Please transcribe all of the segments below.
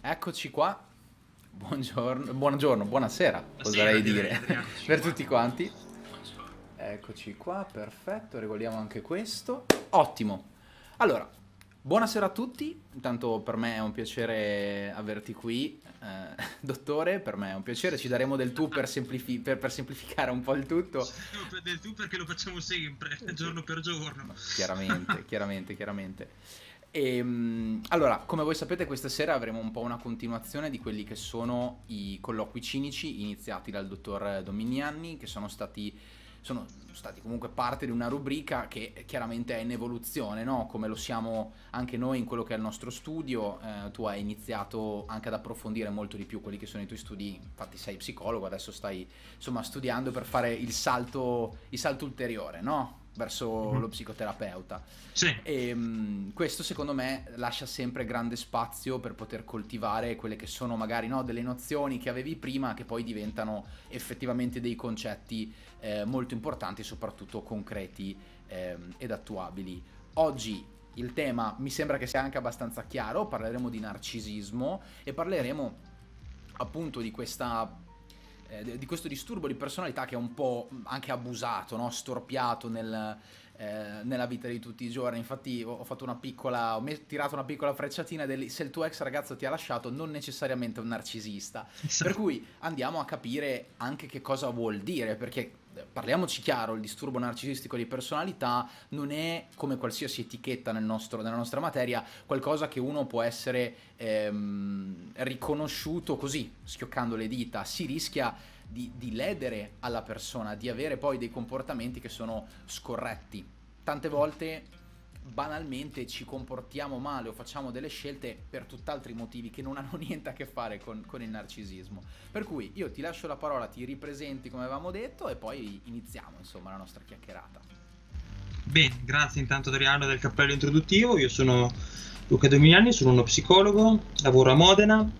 Eccoci qua. Buongiorno, buongiorno, buonasera, oserei dire, per tutti quanti. Eccoci qua, perfetto, regoliamo anche questo. Ottimo. Allora, buonasera a tutti. Intanto per me è un piacere averti qui, eh, dottore, per me è un piacere. Ci daremo del tu per, semplifi- per, per semplificare un po' il tutto. del tu perché lo facciamo sempre, giorno per giorno. Chiaramente, chiaramente, chiaramente. E, allora, come voi sapete, questa sera avremo un po' una continuazione di quelli che sono i colloqui cinici iniziati dal dottor Dominiani, che sono stati, sono stati comunque parte di una rubrica che chiaramente è in evoluzione, no? come lo siamo anche noi in quello che è il nostro studio. Eh, tu hai iniziato anche ad approfondire molto di più quelli che sono i tuoi studi, infatti sei psicologo, adesso stai insomma studiando per fare il salto, il salto ulteriore, no? Verso mm-hmm. lo psicoterapeuta. Sì. E um, questo secondo me lascia sempre grande spazio per poter coltivare quelle che sono magari no, delle nozioni che avevi prima che poi diventano effettivamente dei concetti eh, molto importanti e soprattutto concreti eh, ed attuabili. Oggi il tema mi sembra che sia anche abbastanza chiaro, parleremo di narcisismo e parleremo appunto di questa eh, di questo disturbo di personalità che è un po' anche abusato, no? storpiato nel, eh, nella vita di tutti i giorni. Infatti ho fatto una piccola, ho tirato una piccola frecciatina del se il tuo ex ragazzo ti ha lasciato non necessariamente un narcisista. Esatto. Per cui andiamo a capire anche che cosa vuol dire, perché parliamoci chiaro, il disturbo narcisistico di personalità non è come qualsiasi etichetta nel nostro, nella nostra materia qualcosa che uno può essere ehm, riconosciuto così, schioccando le dita, si rischia di, di ledere alla persona, di avere poi dei comportamenti che sono scorretti. Tante volte banalmente ci comportiamo male o facciamo delle scelte per tutt'altri motivi che non hanno niente a che fare con, con, il narcisismo. Per cui io ti lascio la parola, ti ripresenti come avevamo detto e poi iniziamo insomma la nostra chiacchierata. Bene, grazie intanto Adriano del cappello introduttivo, io sono Luca Dominiani, sono uno psicologo, lavoro a Modena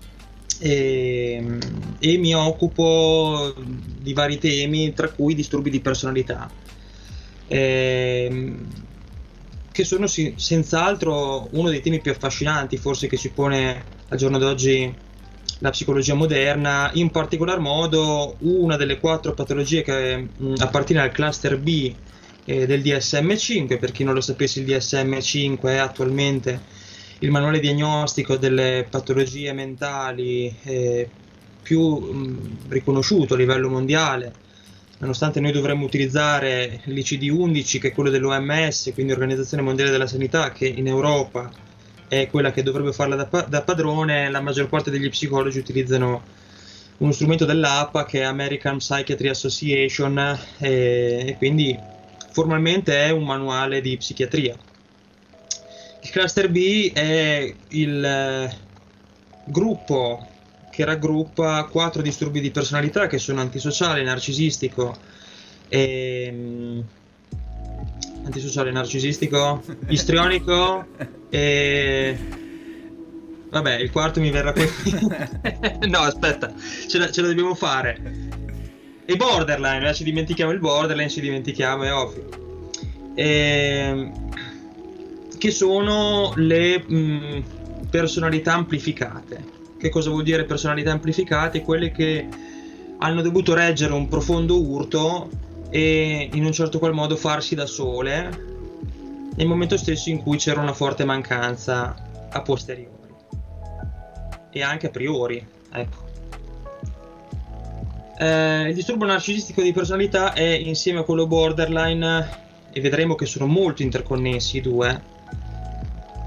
e, e mi occupo di vari temi, tra cui disturbi di personalità. E, che sono sì, senz'altro uno dei temi più affascinanti forse che ci pone al giorno d'oggi la psicologia moderna, in particolar modo una delle quattro patologie che mh, appartiene al cluster B eh, del DSM5, per chi non lo sapesse il DSM5 è attualmente il manuale diagnostico delle patologie mentali eh, più mh, riconosciuto a livello mondiale nonostante noi dovremmo utilizzare l'ICD-11 che è quello dell'OMS, quindi Organizzazione Mondiale della Sanità, che in Europa è quella che dovrebbe farla da, da padrone, la maggior parte degli psicologi utilizzano uno strumento dell'APA che è American Psychiatry Association e, e quindi formalmente è un manuale di psichiatria. Il cluster B è il eh, gruppo che raggruppa quattro disturbi di personalità che sono antisociale, narcisistico e... Mm, antisociale, narcisistico, istrionico e... Vabbè, il quarto mi verrà qui. no, aspetta, ce la, ce la, dobbiamo fare. E borderline, eh, ci dimentichiamo il borderline, ci dimentichiamo, è ovvio. E... Che sono le mh, mm, personalità amplificate che cosa vuol dire personalità amplificate? Quelle che hanno dovuto reggere un profondo urto e in un certo qual modo farsi da sole nel momento stesso in cui c'era una forte mancanza a posteriori e anche a priori. Ecco. Eh, il disturbo narcisistico di personalità è insieme a quello borderline e vedremo che sono molto interconnessi i due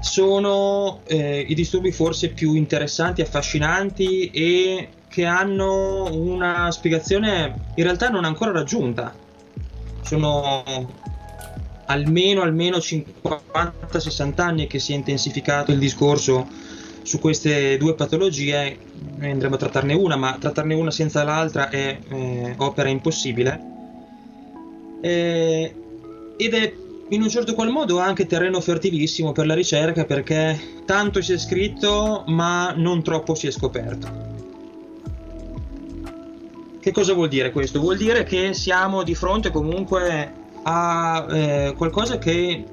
sono eh, i disturbi forse più interessanti, affascinanti e che hanno una spiegazione in realtà non ancora raggiunta. Sono almeno, almeno 50-60 anni che si è intensificato il discorso su queste due patologie. Andremo a trattarne una, ma trattarne una senza l'altra è eh, opera impossibile. Eh, ed è in un certo qual modo anche terreno fertilissimo per la ricerca perché tanto si è scritto ma non troppo si è scoperto. Che cosa vuol dire questo? Vuol dire che siamo di fronte comunque a eh, qualcosa che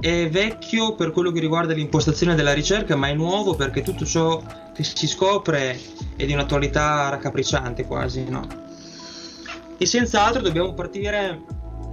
è vecchio per quello che riguarda l'impostazione della ricerca, ma è nuovo perché tutto ciò che si scopre è di un'attualità raccapricciante quasi, no? E senz'altro dobbiamo partire,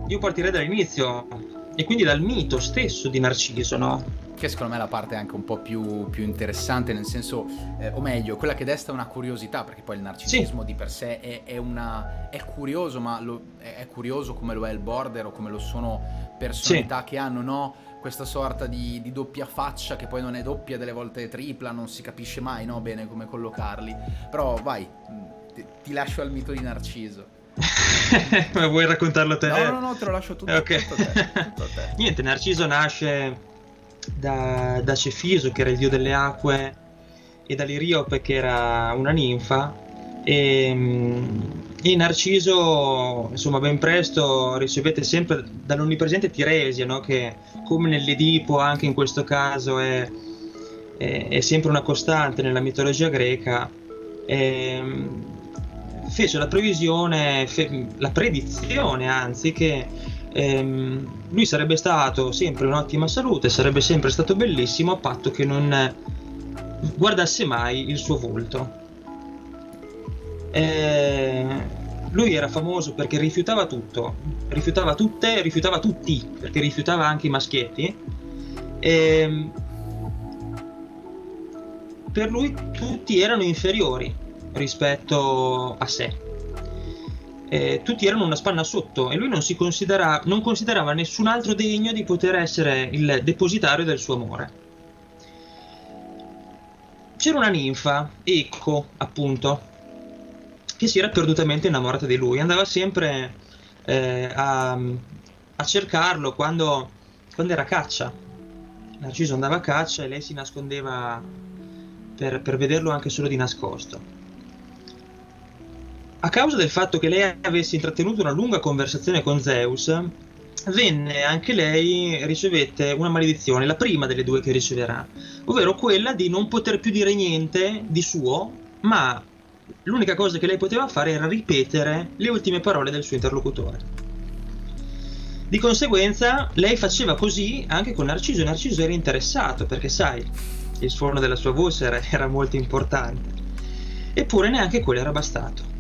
io partirei dall'inizio, e quindi dal mito stesso di Narciso, no? Che secondo me è la parte anche un po' più, più interessante, nel senso, eh, o meglio, quella che desta una curiosità, perché poi il narcisismo sì. di per sé è, è, una, è curioso, ma lo, è, curioso come lo è il border o come lo sono personalità sì. che hanno, no? questa sorta di, di, doppia faccia che poi non è doppia, delle volte tripla, non si capisce mai no? bene come collocarli. Però vai, ti, ti lascio al mito di Narciso. Ma vuoi raccontarlo te? No, no, no, te lo lascio tutto, okay. tutto, te, tutto te. Niente, Narciso nasce da, da Cefiso, che era il dio delle acque, e da Liriope, che era una ninfa. E, e Narciso, insomma, ben presto ricevette sempre dall'onnipresente Tiresia, no? che come nell'Edipo, anche in questo caso, è, è, è sempre una costante nella mitologia greca. E, fece la previsione, fe, la predizione anzi, che ehm, lui sarebbe stato sempre in ottima salute, sarebbe sempre stato bellissimo a patto che non guardasse mai il suo volto. Eh, lui era famoso perché rifiutava tutto, rifiutava tutte, rifiutava tutti, perché rifiutava anche i maschietti. E, ehm, per lui tutti erano inferiori rispetto a sé. Eh, tutti erano una spanna sotto e lui non, si considera, non considerava nessun altro degno di poter essere il depositario del suo amore. C'era una ninfa, Eco appunto, che si era perdutamente innamorata di lui, andava sempre eh, a, a, cercarlo quando, quando era a caccia. Narciso andava a caccia e lei si nascondeva per, per vederlo anche solo di nascosto a causa del fatto che lei avesse intrattenuto una lunga conversazione con Zeus, venne anche lei, ricevette una maledizione, la prima delle due che riceverà, ovvero quella di non poter più dire niente di suo, ma l'unica cosa che lei poteva fare era ripetere le ultime parole del suo interlocutore. Di conseguenza, lei faceva così anche con Narciso, e Narciso era interessato perché, sai, il suono della sua voce era, era molto importante. Eppure neanche quello era bastato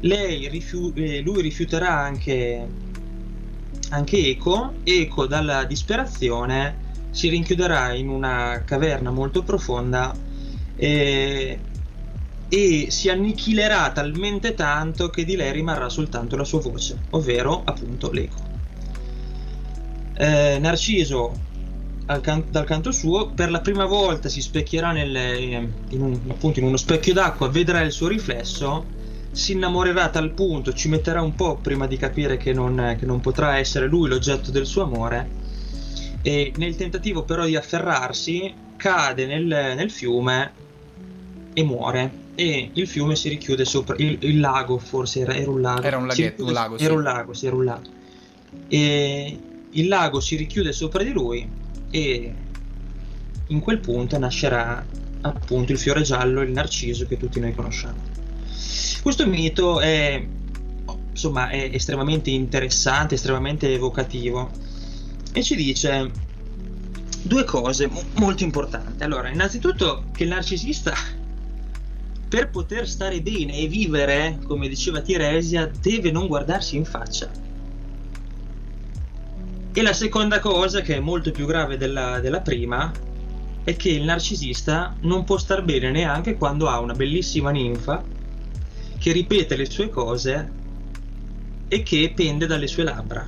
rifiu- eh, lui rifiuterà anche, anche Eco. Eco dalla disperazione si rinchiuderà in una caverna molto profonda e, e si annichilerà talmente tanto che di lei rimarrà soltanto la sua voce, ovvero appunto l'eco. Eh, Narciso can- dal canto suo per la prima volta si specchierà nel, in, un, appunto in uno specchio d'acqua, vedrà il suo riflesso si innamorerà a tal punto, ci metterà un po' prima di capire che non, che non potrà essere lui l'oggetto del suo amore e nel tentativo però di afferrarsi cade nel, nel fiume e muore. E il fiume si richiude sopra il, il lago forse era, era, un lago. Era un, laghetto, richiude, un lago era sì. un lago sì, era un lago. E il lago si richiude sopra di lui e in quel punto nascerà appunto il fiore giallo il narciso che tutti noi conosciamo questo mito è, insomma, è estremamente interessante, estremamente evocativo e ci dice due cose molto importanti. Allora, innanzitutto che il narcisista per poter stare bene e vivere, come diceva Tiresia, deve non guardarsi in faccia. E la seconda cosa, che è molto più grave della, della prima, è che il narcisista non può star bene neanche quando ha una bellissima ninfa che ripete le sue cose e che pende dalle sue labbra.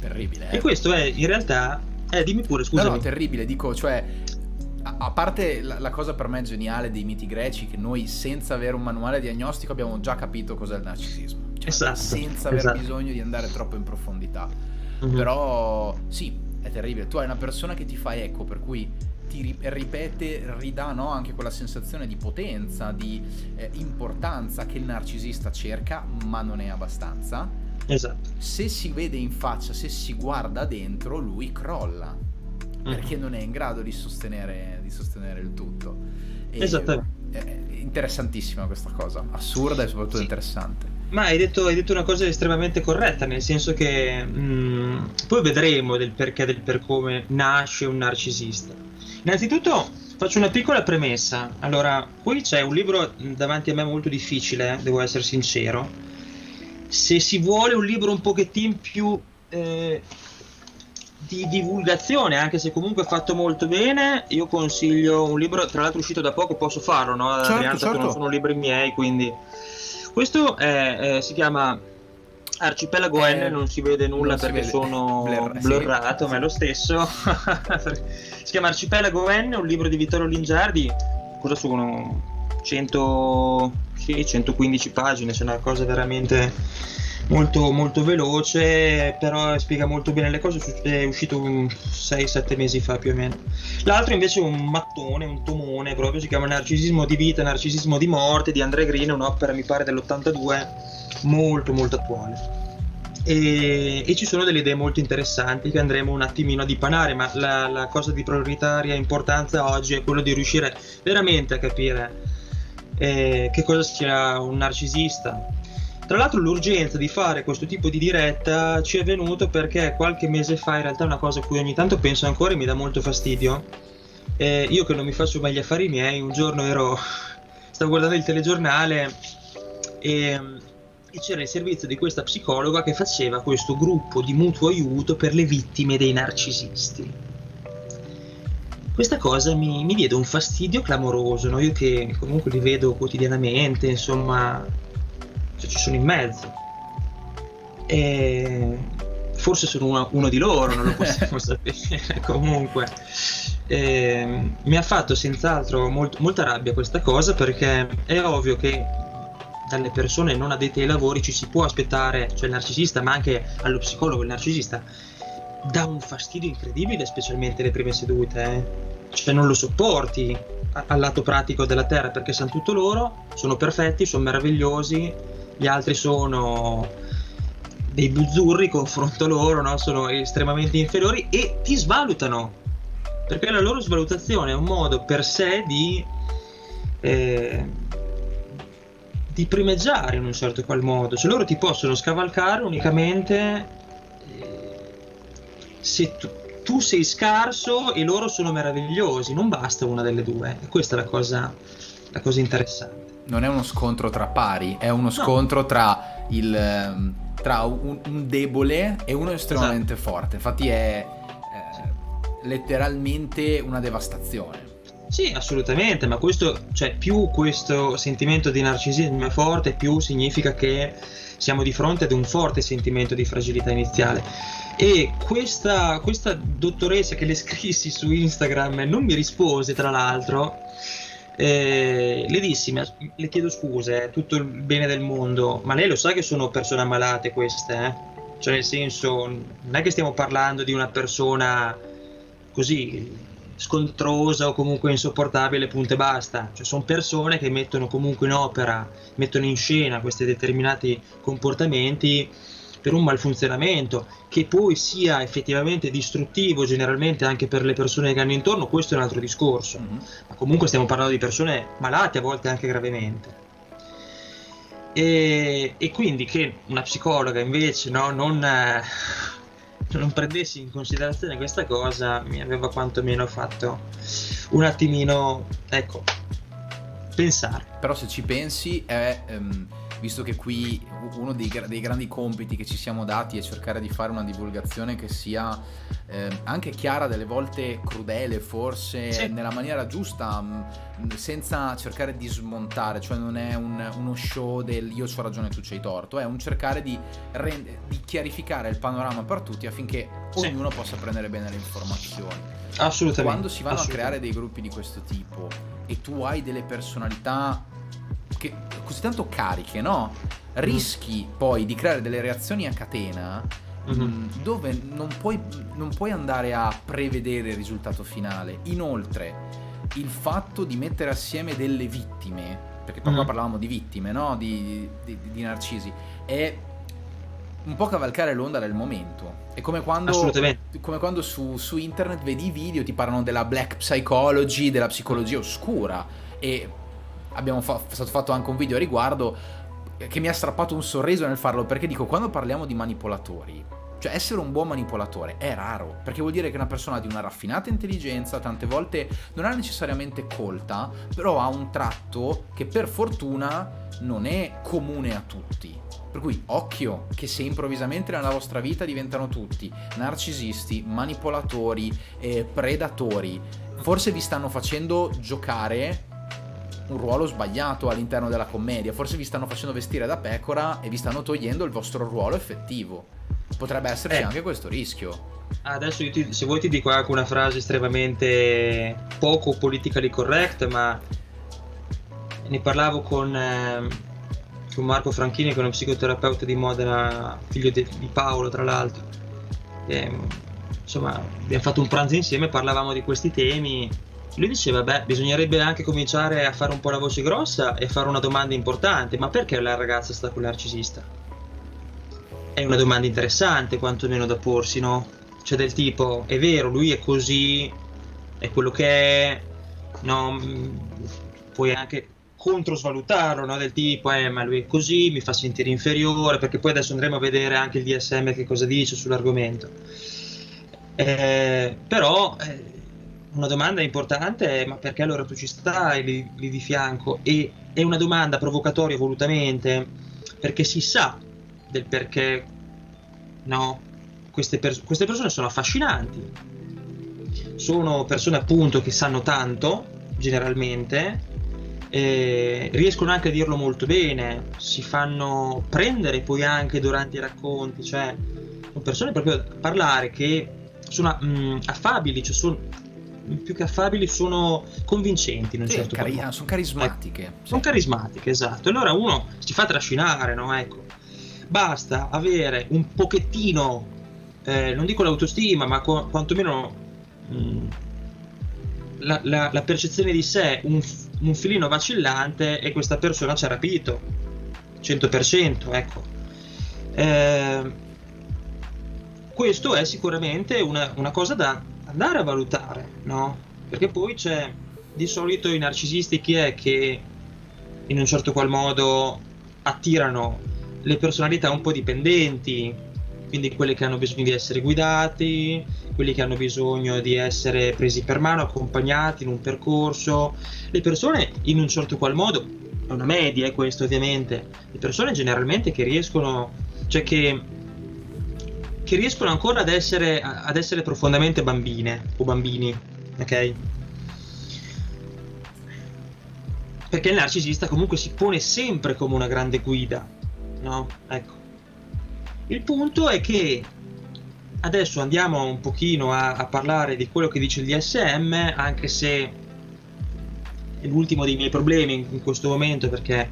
Terribile. Eh? E questo è in realtà... Eh, dimmi pure, scusa. No, no, terribile, dico, cioè... A, parte la, la, cosa per me geniale dei miti greci, che noi senza avere un manuale diagnostico abbiamo già capito cos'è il narcisismo. Cioè, esatto, senza aver esatto. bisogno di andare troppo in profondità. Mm-hmm. Però sì, è terribile. Tu hai una persona che ti fa eco, per cui ti ripete, ridà no? anche quella sensazione di potenza, di eh, importanza che il narcisista cerca, ma non è abbastanza. Esatto. Se si vede in faccia, se si guarda dentro, lui crolla. Perché non è in grado di sostenere, di sostenere il tutto. Esattamente. È interessantissima questa cosa, assurda e soprattutto sì. interessante. Ma hai detto, hai detto, una cosa estremamente corretta, nel senso che mh, mm, poi vedremo del perché del per come nasce un narcisista. Innanzitutto faccio una piccola premessa. Allora, qui c'è un libro davanti a me molto difficile, devo essere sincero. Se si vuole un libro un pochettino più eh, di divulgazione, anche se comunque fatto molto bene, io consiglio un libro, tra l'altro uscito da poco, posso farlo, no? Certo, Adriano, certo. non sono libri miei, quindi questo è, eh, si chiama Arcipelago eh, N, non si vede nulla perché vede. sono Blur, blurrato, sì, ma è lo stesso. si chiama Arcipelago N, un libro di Vittorio Lingiardi. Cosa sono? 100, sì, 115 pagine, c'è una cosa veramente molto, molto veloce, però spiega molto bene le cose. È uscito 6-7 mesi fa più o meno. L'altro invece è un mattone, un tomone proprio, si chiama Narcisismo di vita, Narcisismo di morte di Andrea Green, un'opera mi pare dell'82, molto molto attuale. E, e, ci sono delle idee molto interessanti che andremo un attimino a dipanare, ma la, la cosa di prioritaria importanza oggi è quello di riuscire veramente a capire eh, che cosa sia un narcisista, tra l'altro l'urgenza di fare questo tipo di diretta ci è venuto perché qualche mese fa in realtà è una cosa a cui ogni tanto penso ancora e mi dà molto fastidio. Eh, io che non mi faccio mai gli affari miei, un giorno ero stavo guardando il telegiornale e, e c'era il servizio di questa psicologa che faceva questo gruppo di mutuo aiuto per le vittime dei narcisisti. Questa cosa mi, mi diede un fastidio clamoroso, no? io che comunque li vedo quotidianamente, insomma, cioè ci sono in mezzo. E forse sono una, uno di loro, non lo possiamo sapere. Comunque, eh, mi ha fatto senz'altro molt, molta rabbia questa cosa perché è ovvio che dalle persone non addette ai lavori ci si può aspettare, cioè il narcisista, ma anche allo psicologo il narcisista, dà un fastidio incredibile, specialmente le prime sedute. Eh. Cioè non lo sopporti al lato pratico della terra perché sanno tutto loro, sono perfetti, sono meravigliosi, gli altri sono dei buzzurri confronto loro, no? sono estremamente inferiori e ti svalutano perché la loro svalutazione è un modo per sé di, eh, di primeggiare in un certo qual modo, cioè loro ti possono scavalcare unicamente eh, se tu, tu, sei scarso e loro sono meravigliosi, non basta una delle due, questa è la cosa, la cosa interessante non è uno scontro tra pari, è uno scontro tra, il, ehm, tra un, un, debole e uno estremamente esatto. forte. Infatti è eh, letteralmente una devastazione. Sì, assolutamente, ma questo, cioè, più questo sentimento di narcisismo è forte, più significa che siamo di fronte ad un forte sentimento di fragilità iniziale. E questa, questa dottoressa che le scrissi su Instagram non mi rispose, tra l'altro, eh, le dissi, le chiedo scuse, tutto il bene del mondo, ma lei lo sa che sono persone ammalate queste, eh? Cioè nel senso, non è che stiamo parlando di una persona così scontrosa o comunque insopportabile, punto e basta. Cioè sono persone che mettono comunque in opera, mettono in scena questi determinati comportamenti per un malfunzionamento che poi sia effettivamente distruttivo generalmente anche per le persone che hanno intorno, questo è un altro discorso. Mm-hmm. Ma comunque stiamo parlando di persone malate, a volte anche gravemente. E, e quindi che una psicologa invece no, non, eh, non prendessi in considerazione questa cosa mi aveva quantomeno fatto un attimino, ecco, pensare. Però se ci pensi è... Um visto che qui uno dei, dei, grandi compiti che ci siamo dati è cercare di fare una divulgazione che sia eh, anche chiara, delle volte crudele, forse sì. nella maniera giusta, mh, senza cercare di smontare, cioè non è un, uno show del io ho ragione, tu c'hai torto, è un cercare di, rend- di chiarificare il panorama per tutti affinché sì. ognuno possa prendere bene le informazioni. Assolutamente. Quando si vanno a creare dei gruppi di questo tipo e tu hai delle personalità che, così tanto cariche, no? Rischi mm. poi di creare delle reazioni a catena mm-hmm. dove non puoi, non puoi andare a prevedere il risultato finale. Inoltre, il fatto di mettere assieme delle vittime, perché proprio mm-hmm. parlavamo di vittime, no? Di, di, di, narcisi, è un po' cavalcare l'onda del momento. È come quando, come quando su, su, internet vedi i video, ti parlano della black psychology, della psicologia oscura. E abbiamo fa- stato fatto anche un video a riguardo che mi ha strappato un sorriso nel farlo perché dico quando parliamo di manipolatori cioè essere un buon manipolatore è raro, perché vuol dire che una persona di una raffinata intelligenza tante volte non è necessariamente colta, però ha un tratto che per fortuna non è comune a tutti. Per cui occhio che se improvvisamente nella vostra vita diventano tutti narcisisti, manipolatori, eh, predatori, forse vi stanno facendo giocare un ruolo sbagliato all'interno della commedia, forse vi stanno facendo vestire da pecora e vi stanno togliendo il vostro ruolo effettivo. Potrebbe esserci eh. anche questo rischio. Adesso ti, se vuoi ti dico anche una frase estremamente poco politically correct, ma ne parlavo con, eh, con Marco Franchini, che è uno psicoterapeuta di Modena, figlio di, di Paolo tra l'altro. E, insomma, abbiamo fatto un pranzo insieme, parlavamo di questi temi. Lui diceva, beh, bisognerebbe anche cominciare a fare un po' la voce grossa e fare una domanda importante, ma perché la ragazza sta con l'arcisista? è una domanda interessante quantomeno da porsi, no? Cioè del tipo, è vero, lui è così, è quello che è, no? Mm, puoi anche controsvalutarlo, no? Del tipo, eh, ma lui è così, mi fa sentire inferiore, perché poi adesso andremo a vedere anche il DSM che cosa dice sull'argomento. Eh, però eh, una domanda importante è ma perché allora tu ci stai lì, lì di fianco? E è una domanda provocatoria volutamente, perché si sa del perché no, queste, per- queste persone sono affascinanti. Sono persone appunto che sanno tanto, generalmente, eh, riescono anche a dirlo molto bene, si fanno prendere poi anche durante i racconti, cioè sono persone proprio a parlare che sono mm, affabili, cioè sono, più che affabili sono convincenti in un sì, certo cari- sono carismatiche. Ecco. Sì. Sono carismatiche, esatto. Allora uno si fa trascinare, no? Ecco basta avere un pochettino, eh, non dico l'autostima, ma qu- quantomeno mh, mm, la, la, la, percezione di sé un, un, filino vacillante e questa persona ci ha rapito 100%. Ecco. Eh, questo è sicuramente una, una, cosa da andare a valutare, no? Perché poi c'è di solito i narcisisti chi è che in un certo qual modo attirano le personalità un po' dipendenti, quindi quelle che hanno bisogno di essere guidati, quelli che hanno bisogno di essere presi per mano, accompagnati in un percorso. Le persone in un certo qual modo, è una media è questo ovviamente, le persone generalmente che riescono, cioè che, che riescono ancora ad essere, ad essere profondamente bambine o bambini, ok? Perché il narcisista comunque si pone sempre come una grande guida, no? Ecco. Il punto è che adesso andiamo un pochino a, a, parlare di quello che dice il DSM, anche se è l'ultimo dei miei problemi in, in questo momento perché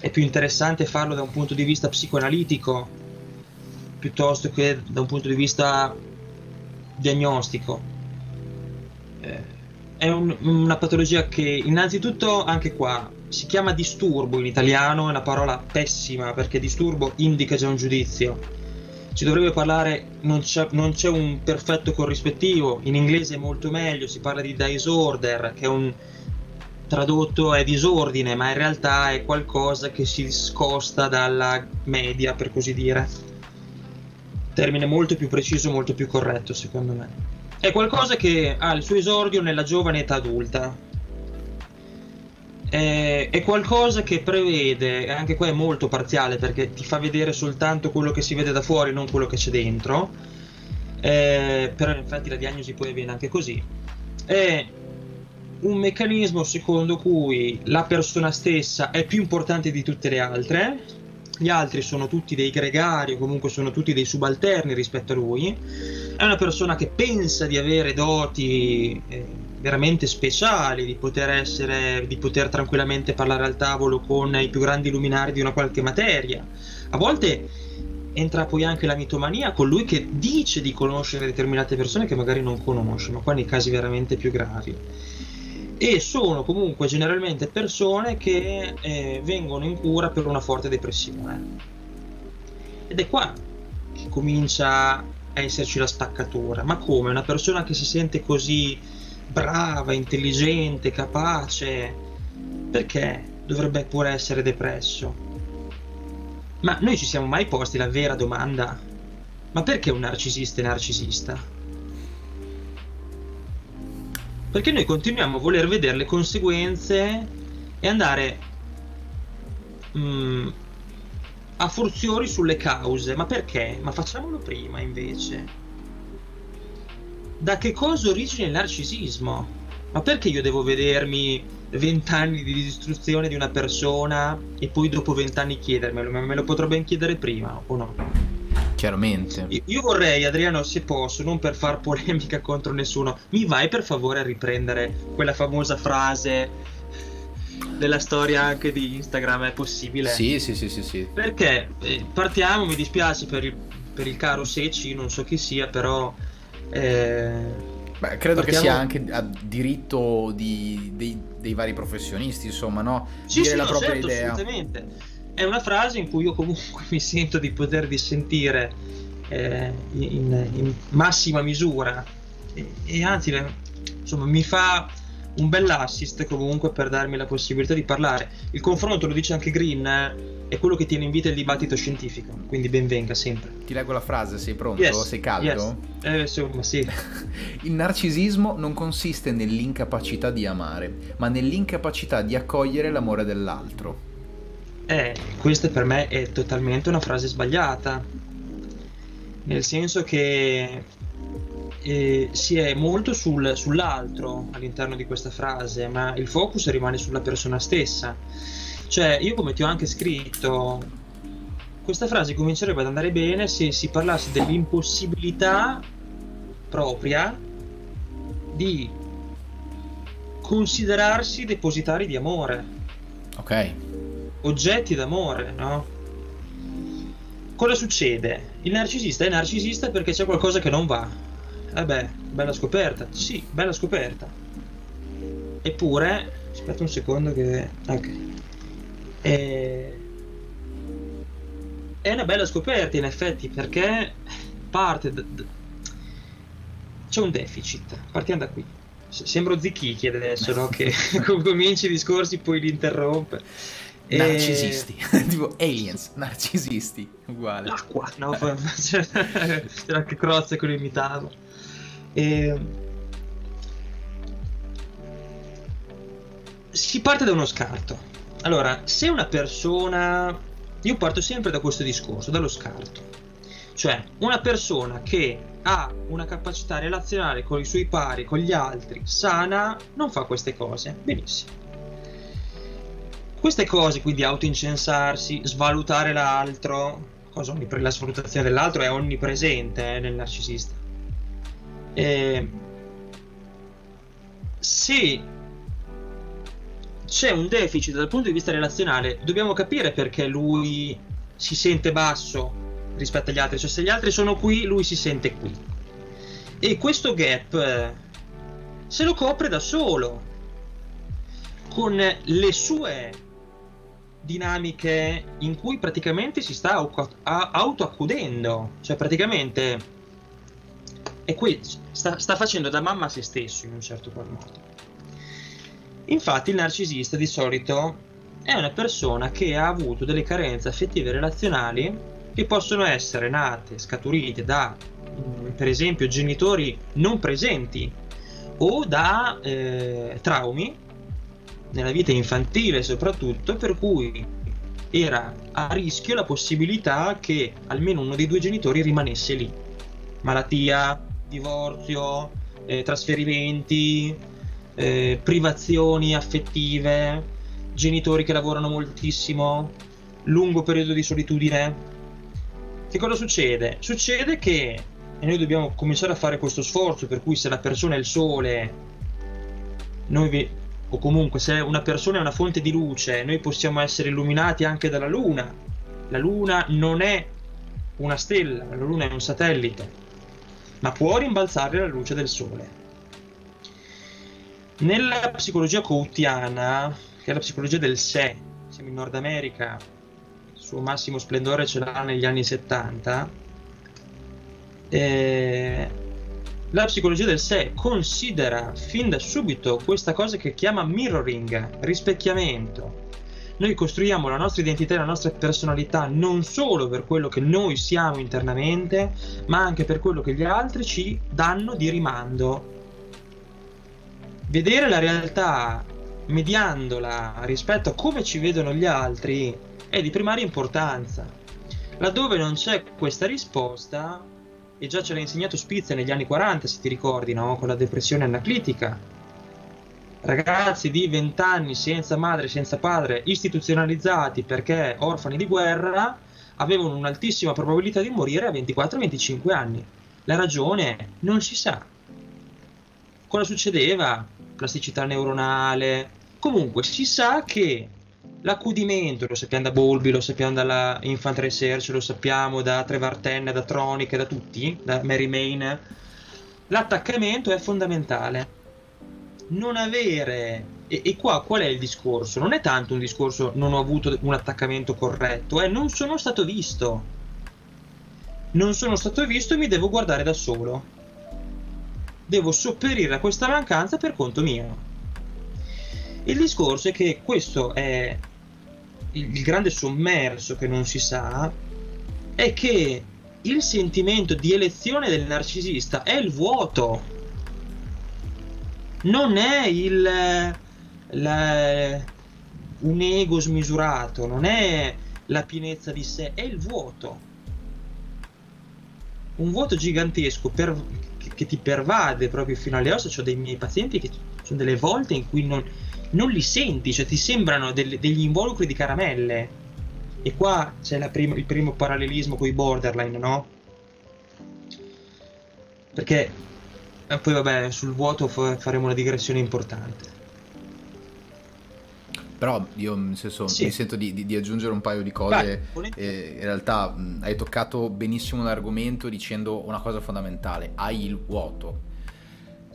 è più interessante farlo da un punto di vista psicoanalitico piuttosto che da un punto di vista diagnostico. Eh, è un, una patologia che innanzitutto anche qua si chiama disturbo in italiano, è una parola pessima perché disturbo indica già un giudizio. Si dovrebbe parlare, non c'è, non c'è un perfetto corrispettivo, in inglese è molto meglio, si parla di disorder, che è un tradotto è disordine, ma in realtà è qualcosa che si scosta dalla media, per così dire. Termine molto più preciso, molto più corretto, secondo me. È qualcosa che ha il suo esordio nella giovane età adulta. È, è qualcosa che prevede, anche qua è molto parziale perché ti fa vedere soltanto quello che si vede da fuori, non quello che c'è dentro. Eh, però infatti la diagnosi poi avviene anche così. È un meccanismo secondo cui la persona stessa è più importante di tutte le altre, gli altri sono tutti dei gregari o comunque sono tutti dei subalterni rispetto a lui è una persona che pensa di avere doti eh, veramente speciali, di poter essere, di poter tranquillamente parlare al tavolo con i più grandi luminari di una qualche materia. A volte entra poi anche la mitomania, colui che dice di conoscere determinate persone che magari non conosce, ma qua nei casi veramente più gravi. E sono comunque generalmente persone che eh, vengono in cura per una forte depressione. Ed è qua che comincia esserci la staccatura. Ma come? Una persona che si sente così brava, intelligente, capace, perché dovrebbe pure essere depresso? Ma noi ci siamo mai posti la vera domanda? Ma perché un narcisista è narcisista? Perché noi continuiamo a voler vedere le conseguenze e andare mm, a forziori sulle cause. Ma perché? Ma facciamolo prima invece. Da che cosa origina il narcisismo? Ma perché io devo vedermi vent'anni di distruzione di una persona e poi dopo vent'anni chiedermelo? Ma me lo potrò ben chiedere prima o no? Chiaramente. Io vorrei, Adriano, se posso, non per far polemica contro nessuno, mi vai per favore a riprendere quella famosa frase della storia anche di Instagram, è possibile? Sì, sì, sì, sì. sì. Perché eh, partiamo, mi dispiace per il, per il caro Seci, non so chi sia, però... Eh, Beh, credo Partiamo... che sia anche a diritto di, dei, dei, vari professionisti, insomma, no? Sì, Dire sì, la no, propria certo, idea. Assolutamente. È una frase in cui io comunque mi sento di poter dissentire eh, in, in, massima misura e, e anzi, insomma, mi fa un bell'assist comunque per darmi la possibilità di parlare. Il confronto, lo dice anche Green, è quello che tiene in vita il dibattito scientifico, quindi benvenga sempre. Ti leggo la frase, sei pronto? Yes, sei caldo? Yes. Eh, insomma, sì. il narcisismo non consiste nell'incapacità di amare, ma nell'incapacità di accogliere l'amore dell'altro. Eh, questa per me è totalmente una frase sbagliata. Nel senso che eh, si è molto sul, sull'altro all'interno di questa frase, ma il focus rimane sulla persona stessa. Cioè, io come ti ho anche scritto, questa frase comincerebbe ad andare bene se si parlasse dell'impossibilità propria di considerarsi depositari di amore. Ok. Oggetti d'amore, no? Cosa succede? Il narcisista è narcisista perché c'è qualcosa che non va eh beh, bella scoperta. Sì, bella scoperta. Eppure, aspetta un secondo che... Ok. È... È una bella scoperta in effetti perché parte... Da... C'è un deficit. Partiamo da qui. Sembro Zichichi adesso, no? Che cominci i discorsi poi li interrompe. Narcisisti, tipo aliens, narcisisti, uguale. L'acqua, no? C'era anche Crozze che lo imitava. E... Si parte da uno scarto. Allora, se una persona... Io parto sempre da questo discorso, dallo scarto. Cioè, una persona che ha una capacità relazionale con i suoi pari, con gli altri, sana, non fa queste cose. Benissimo. Queste cose, quindi autoincensarsi, svalutare l'altro, onnipre- la svalutazione dell'altro è onnipresente eh, nel narcisista eh, se c'è un deficit dal punto di vista relazionale, dobbiamo capire perché lui si sente basso rispetto agli altri, cioè se gli altri sono qui, lui si sente qui. E questo gap eh, se lo copre da solo, con le sue dinamiche in cui praticamente si sta autoaccudendo, cioè praticamente e qui sta, sta facendo da mamma a se stesso in un certo qual modo. Infatti il narcisista di solito è una persona che ha avuto delle carenze affettive e relazionali che possono essere nate, scaturite da, per esempio, genitori non presenti o da eh, traumi nella vita infantile soprattutto, per cui era a rischio la possibilità che almeno uno dei due genitori rimanesse lì. Malattia, divorzio, eh, trasferimenti, eh, privazioni affettive, genitori che lavorano moltissimo, lungo periodo di solitudine. Che cosa succede? Succede che, e noi dobbiamo cominciare a fare questo sforzo, per cui se la persona è il sole, noi o comunque se una persona è una fonte di luce, noi possiamo essere illuminati anche dalla luna. La luna non è una stella, la luna è un satellite ma può rimbalzare la luce del sole. Nella psicologia coutiana, che è la psicologia del sé, siamo in Nord America, il suo massimo splendore ce l'ha negli anni 70, eh, la psicologia del sé considera fin da subito questa cosa che chiama mirroring, rispecchiamento. noi costruiamo la nostra identità e la nostra personalità non solo per quello che noi siamo internamente, ma anche per quello che gli altri ci danno di rimando. Vedere la realtà mediandola rispetto a come ci vedono gli altri è di primaria importanza. Laddove non c'è questa risposta, e già ce l'ha insegnato Spitz negli anni 40, se ti ricordi, no? con la depressione anaclitica, ragazzi di 20 anni senza madre, senza padre, istituzionalizzati perché orfani di guerra, avevano un'altissima probabilità di morire a 24-25 anni. La ragione non si sa. Cosa succedeva? Plasticità neuronale. Comunque si sa che l'accudimento, lo sappiamo da Bolby, lo sappiamo dalla Infant Research, lo sappiamo da Trevor Ten, da Tronic, da tutti, da Mary Main, l'attaccamento è fondamentale non avere e, e, qua qual è il discorso? Non è tanto un discorso non ho avuto un attaccamento corretto, è non sono stato visto. Non sono stato visto e mi devo guardare da solo. Devo sopperire a questa mancanza per conto mio. Il discorso è che questo è il, grande sommerso che non si sa, è che il sentimento di elezione del narcisista è il vuoto non è il, la, un ego smisurato, non è la pienezza di sé, è il vuoto. Un vuoto gigantesco per, che, che, ti pervade proprio fino alle ossa. Ho dei miei pazienti che sono delle volte in cui non, non li senti, cioè ti sembrano del, degli involucri di caramelle. E qua c'è prima, il primo parallelismo con i borderline, no? Perché e poi vabbè, sul vuoto faremo una digressione importante. Però io nel senso, sì. mi sento di, di, di, aggiungere un paio di cose. Eh, in realtà mh, hai toccato benissimo l'argomento dicendo una cosa fondamentale. Hai il vuoto.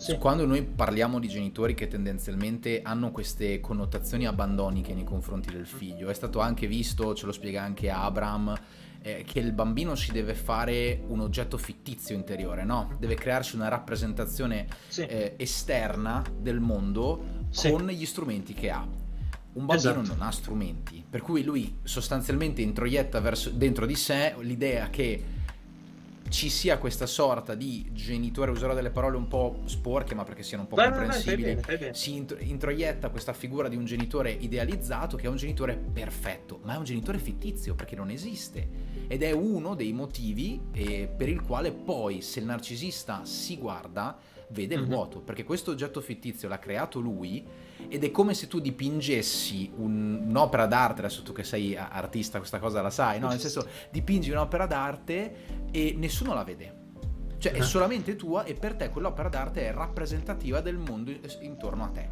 Sì. Quando noi parliamo di genitori che tendenzialmente hanno queste connotazioni abbandoniche nei confronti del figlio, è stato anche visto, ce lo spiega anche Abraham, eh, che il bambino si deve fare un oggetto fittizio interiore, no? Deve crearsi una rappresentazione sì. eh, esterna del mondo sì. con gli strumenti che ha. Un bambino esatto. non ha strumenti, per cui lui sostanzialmente introietta verso, dentro di sé l'idea che ci sia questa sorta di genitore, userò delle parole un po' sporche ma perché siano un po' Beh, comprensibili, bene, bene, bene. si introietta questa figura di un genitore idealizzato che è un genitore perfetto, ma è un genitore fittizio perché non esiste ed è uno dei motivi eh, per il quale poi se il narcisista si guarda vede il mm-hmm. vuoto, perché questo oggetto fittizio l'ha creato lui ed è come se tu dipingessi un, un'opera d'arte, adesso tu che sei artista questa cosa la sai, no? Nel senso dipingi un'opera d'arte e nessuno la vede. Cioè è ah. solamente tua e per te quell'opera d'arte è rappresentativa del mondo intorno a te.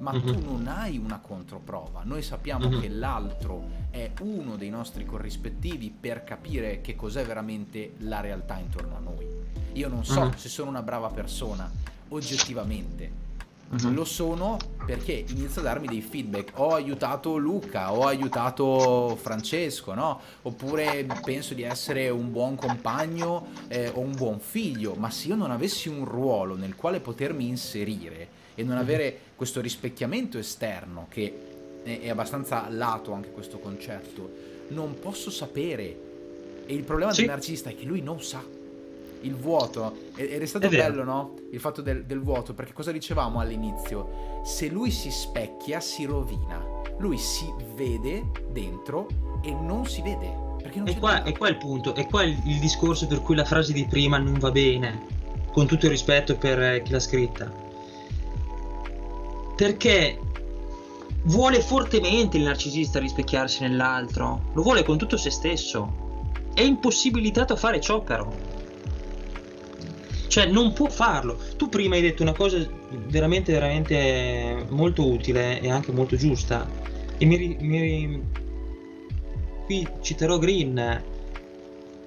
Ma uh-huh. tu non hai una controprova. Noi sappiamo uh-huh. che l'altro è uno dei nostri corrispettivi per capire che cos'è veramente la realtà intorno a noi. Io non so uh-huh. se sono una brava persona oggettivamente, Uh-huh. Lo sono perché inizio a darmi dei feedback. Ho aiutato Luca, ho aiutato Francesco, no? Oppure penso di essere un buon compagno eh, o un buon figlio. Ma se io non avessi un ruolo nel quale potermi inserire e non avere questo rispecchiamento esterno, che è abbastanza lato anche questo concetto, non posso sapere. E il problema sì. del narcisista è che lui non sa il vuoto. Ed è stato è bello, no? Il fatto del, del, vuoto, perché cosa dicevamo all'inizio? Se lui si specchia, si rovina. Lui si vede dentro e non si vede. Perché non e, qua, e qua è il punto, e qua è il, il, discorso per cui la frase di prima non va bene, con tutto il rispetto per eh, chi l'ha scritta. Perché vuole fortemente il narcisista rispecchiarsi nell'altro, lo vuole con tutto se stesso. È impossibilitato a fare ciò però cioè non può farlo. Tu prima hai detto una cosa veramente, veramente molto utile e anche molto giusta. E mi, mi qui citerò Green.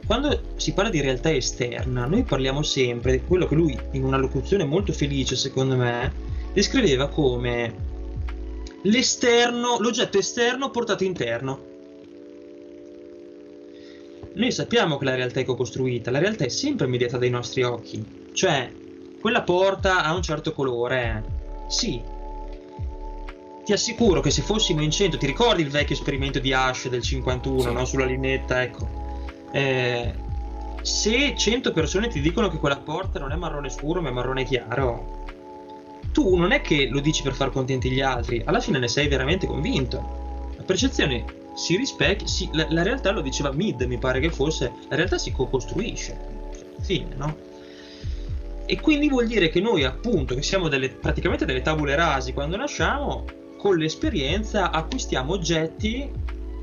Quando si parla di realtà esterna, noi parliamo sempre di quello che lui, in una locuzione molto felice, secondo me, descriveva come l'esterno, l'oggetto esterno portato interno. Noi sappiamo che la realtà è co-costruita, la realtà è sempre mediata dai nostri occhi. Cioè, quella porta ha un certo colore, sì. ti assicuro che se fossimo in 100, ti ricordi il vecchio esperimento di Ash del 51, sì. no? sulla linetta, ecco. Eh, se 100 persone ti dicono che quella porta non è marrone scuro ma è marrone chiaro, tu non è che lo dici per far contenti gli altri, alla fine ne sei veramente convinto. La percezione si rispecchia, si, la, la, realtà lo diceva Mid, mi pare che fosse, la realtà si co-costruisce, fine, no? E quindi vuol dire che noi appunto, che siamo delle, praticamente delle tabule rasi quando nasciamo, con l'esperienza acquistiamo oggetti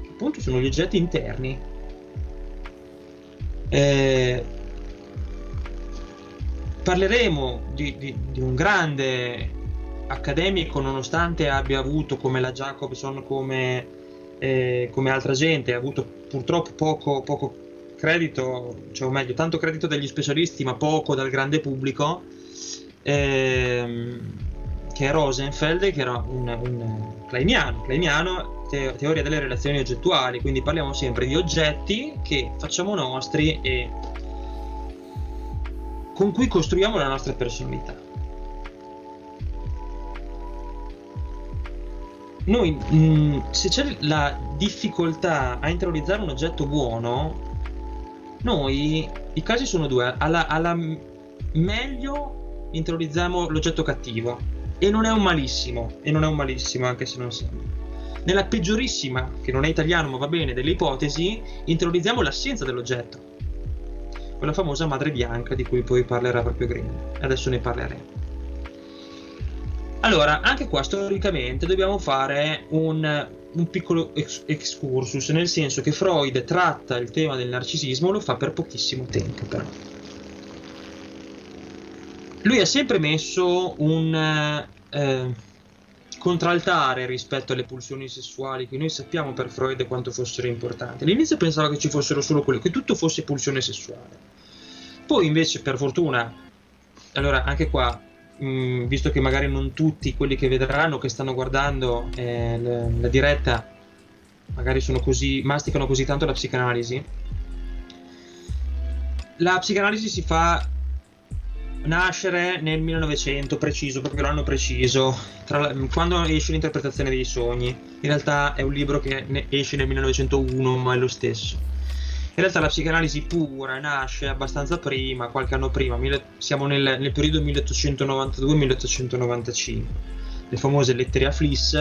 che appunto sono gli oggetti interni. Eh, parleremo di, di, di, un grande accademico nonostante abbia avuto come la Jacobson come, eh, come altra gente ha avuto purtroppo poco, poco credito cioè o meglio tanto credito dagli specialisti ma poco dal grande pubblico ehm, che è Rosenfeld, che era un, un kleiniano, kleiniano te- teoria delle relazioni oggettuali, quindi parliamo sempre di oggetti che facciamo nostri e con cui costruiamo la nostra personalità. Noi, mh, mm, se c'è la difficoltà a interiorizzare un oggetto buono, noi i casi sono due. Alla, alla meglio interiorizziamo l'oggetto cattivo e non è un malissimo, e non è un malissimo anche se non sembra. Nella peggiorissima, che non è italiano ma va bene, delle ipotesi, interiorizziamo l'assenza dell'oggetto. Quella famosa madre bianca di cui poi parlerà proprio Green. Adesso ne parleremo. Allora, anche qua storicamente dobbiamo fare un, un piccolo ex- excursus, nel senso che Freud tratta il tema del narcisismo, lo fa per pochissimo tempo però lui ha sempre messo un eh, contraltare rispetto alle pulsioni sessuali che noi sappiamo per Freud quanto fossero importanti. All'inizio pensava che ci fossero solo quelle, che tutto fosse pulsione sessuale. Poi invece, per fortuna, allora anche qua, mh, mm, visto che magari non tutti quelli che vedranno, che stanno guardando eh, la, la diretta, magari sono così, masticano così tanto la psicanalisi, la psicanalisi si fa nascere nel 1900 preciso, proprio l'anno preciso, la, quando esce l'interpretazione dei sogni. In realtà è un libro che esce nel 1901, ma è lo stesso. In realtà la psicanalisi pura nasce abbastanza prima, qualche anno prima, mille, siamo nel, nel periodo 1892-1895. Le famose lettere a Fliss,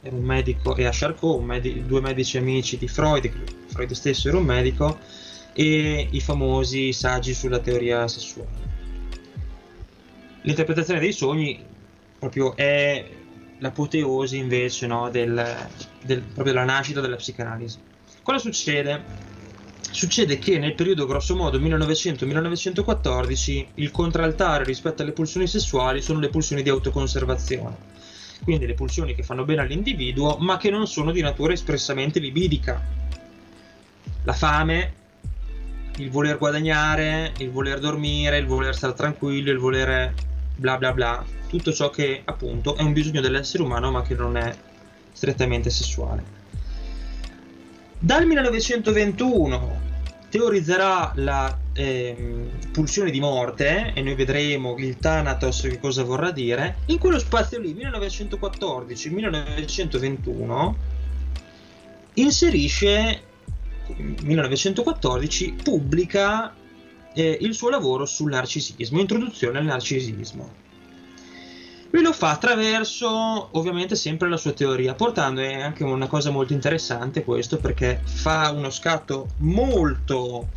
un medico, e a Charcot, medi, due medici amici di Freud, Freud stesso era un medico, e i famosi saggi sulla teoria sessuale l'interpretazione dei sogni proprio è l'apoteosi invece no, del, del, proprio della nascita della psicanalisi. Cosa succede? Succede che nel periodo grossomodo 1900-1914 il contraltare rispetto alle pulsioni sessuali sono le pulsioni di autoconservazione. Quindi le pulsioni che fanno bene all'individuo ma che non sono di natura espressamente libidica. La fame, il voler guadagnare, il voler dormire, il voler stare tranquillo, il voler bla bla bla, tutto ciò che appunto è un bisogno dell'essere umano ma che non è strettamente sessuale. Dal 1921 teorizzerà la eh, pulsione di morte e noi vedremo il Thanatos che cosa vorrà dire. In quello spazio lì, 1914-1921, inserisce 1914 pubblica eh, il suo lavoro sul narcisismo, introduzione al narcisismo. Lui lo fa attraverso ovviamente sempre la sua teoria, portando è anche una cosa molto interessante questo perché fa uno scatto molto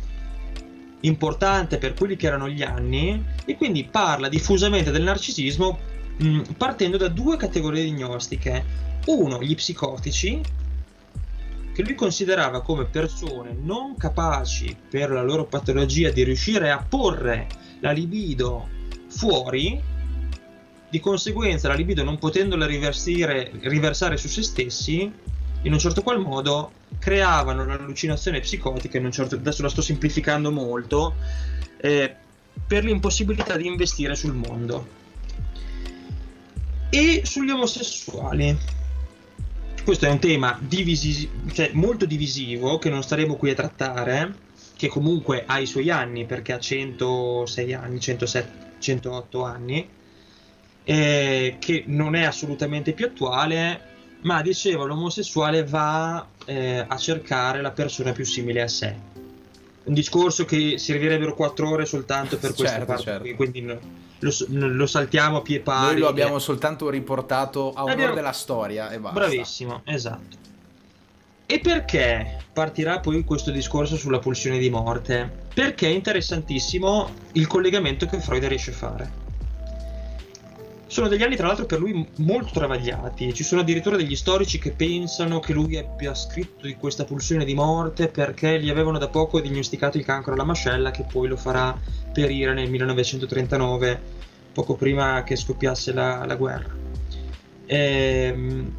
importante per quelli che erano gli anni e quindi parla diffusamente del narcisismo mh, partendo da due categorie diagnostiche. Uno, gli psicotici, che lui considerava come persone non capaci per la loro patologia di riuscire a porre la libido fuori, di conseguenza la libido non potendola riversare su se stessi, in un certo qual modo creavano l'allucinazione psicotica, certo, adesso la sto semplificando molto, eh, per l'impossibilità di investire sul mondo. E sugli omosessuali questo è un tema divisi- cioè molto divisivo che non staremo qui a trattare, che comunque ha i suoi anni perché ha 106 anni, 107, 108 anni. Eh, che non è assolutamente più attuale, ma diceva l'omosessuale va eh, a cercare la persona più simile a sé. Un discorso che servirebbero quattro ore soltanto per questa certo, parte, certo. quindi no, lo, lo, saltiamo a pie pari. Noi lo abbiamo soltanto riportato a onore della storia e basta. Bravissimo, esatto. E perché partirà poi questo discorso sulla pulsione di morte? Perché è interessantissimo il collegamento che Freud riesce a fare. Sono degli anni, tra l'altro, per lui molto travagliati. Ci sono addirittura degli storici che pensano che lui abbia scritto di questa pulsione di morte perché gli avevano da poco diagnosticato il cancro alla mascella, che poi lo farà perire nel 1939, poco prima che scoppiasse la, la guerra. Ehm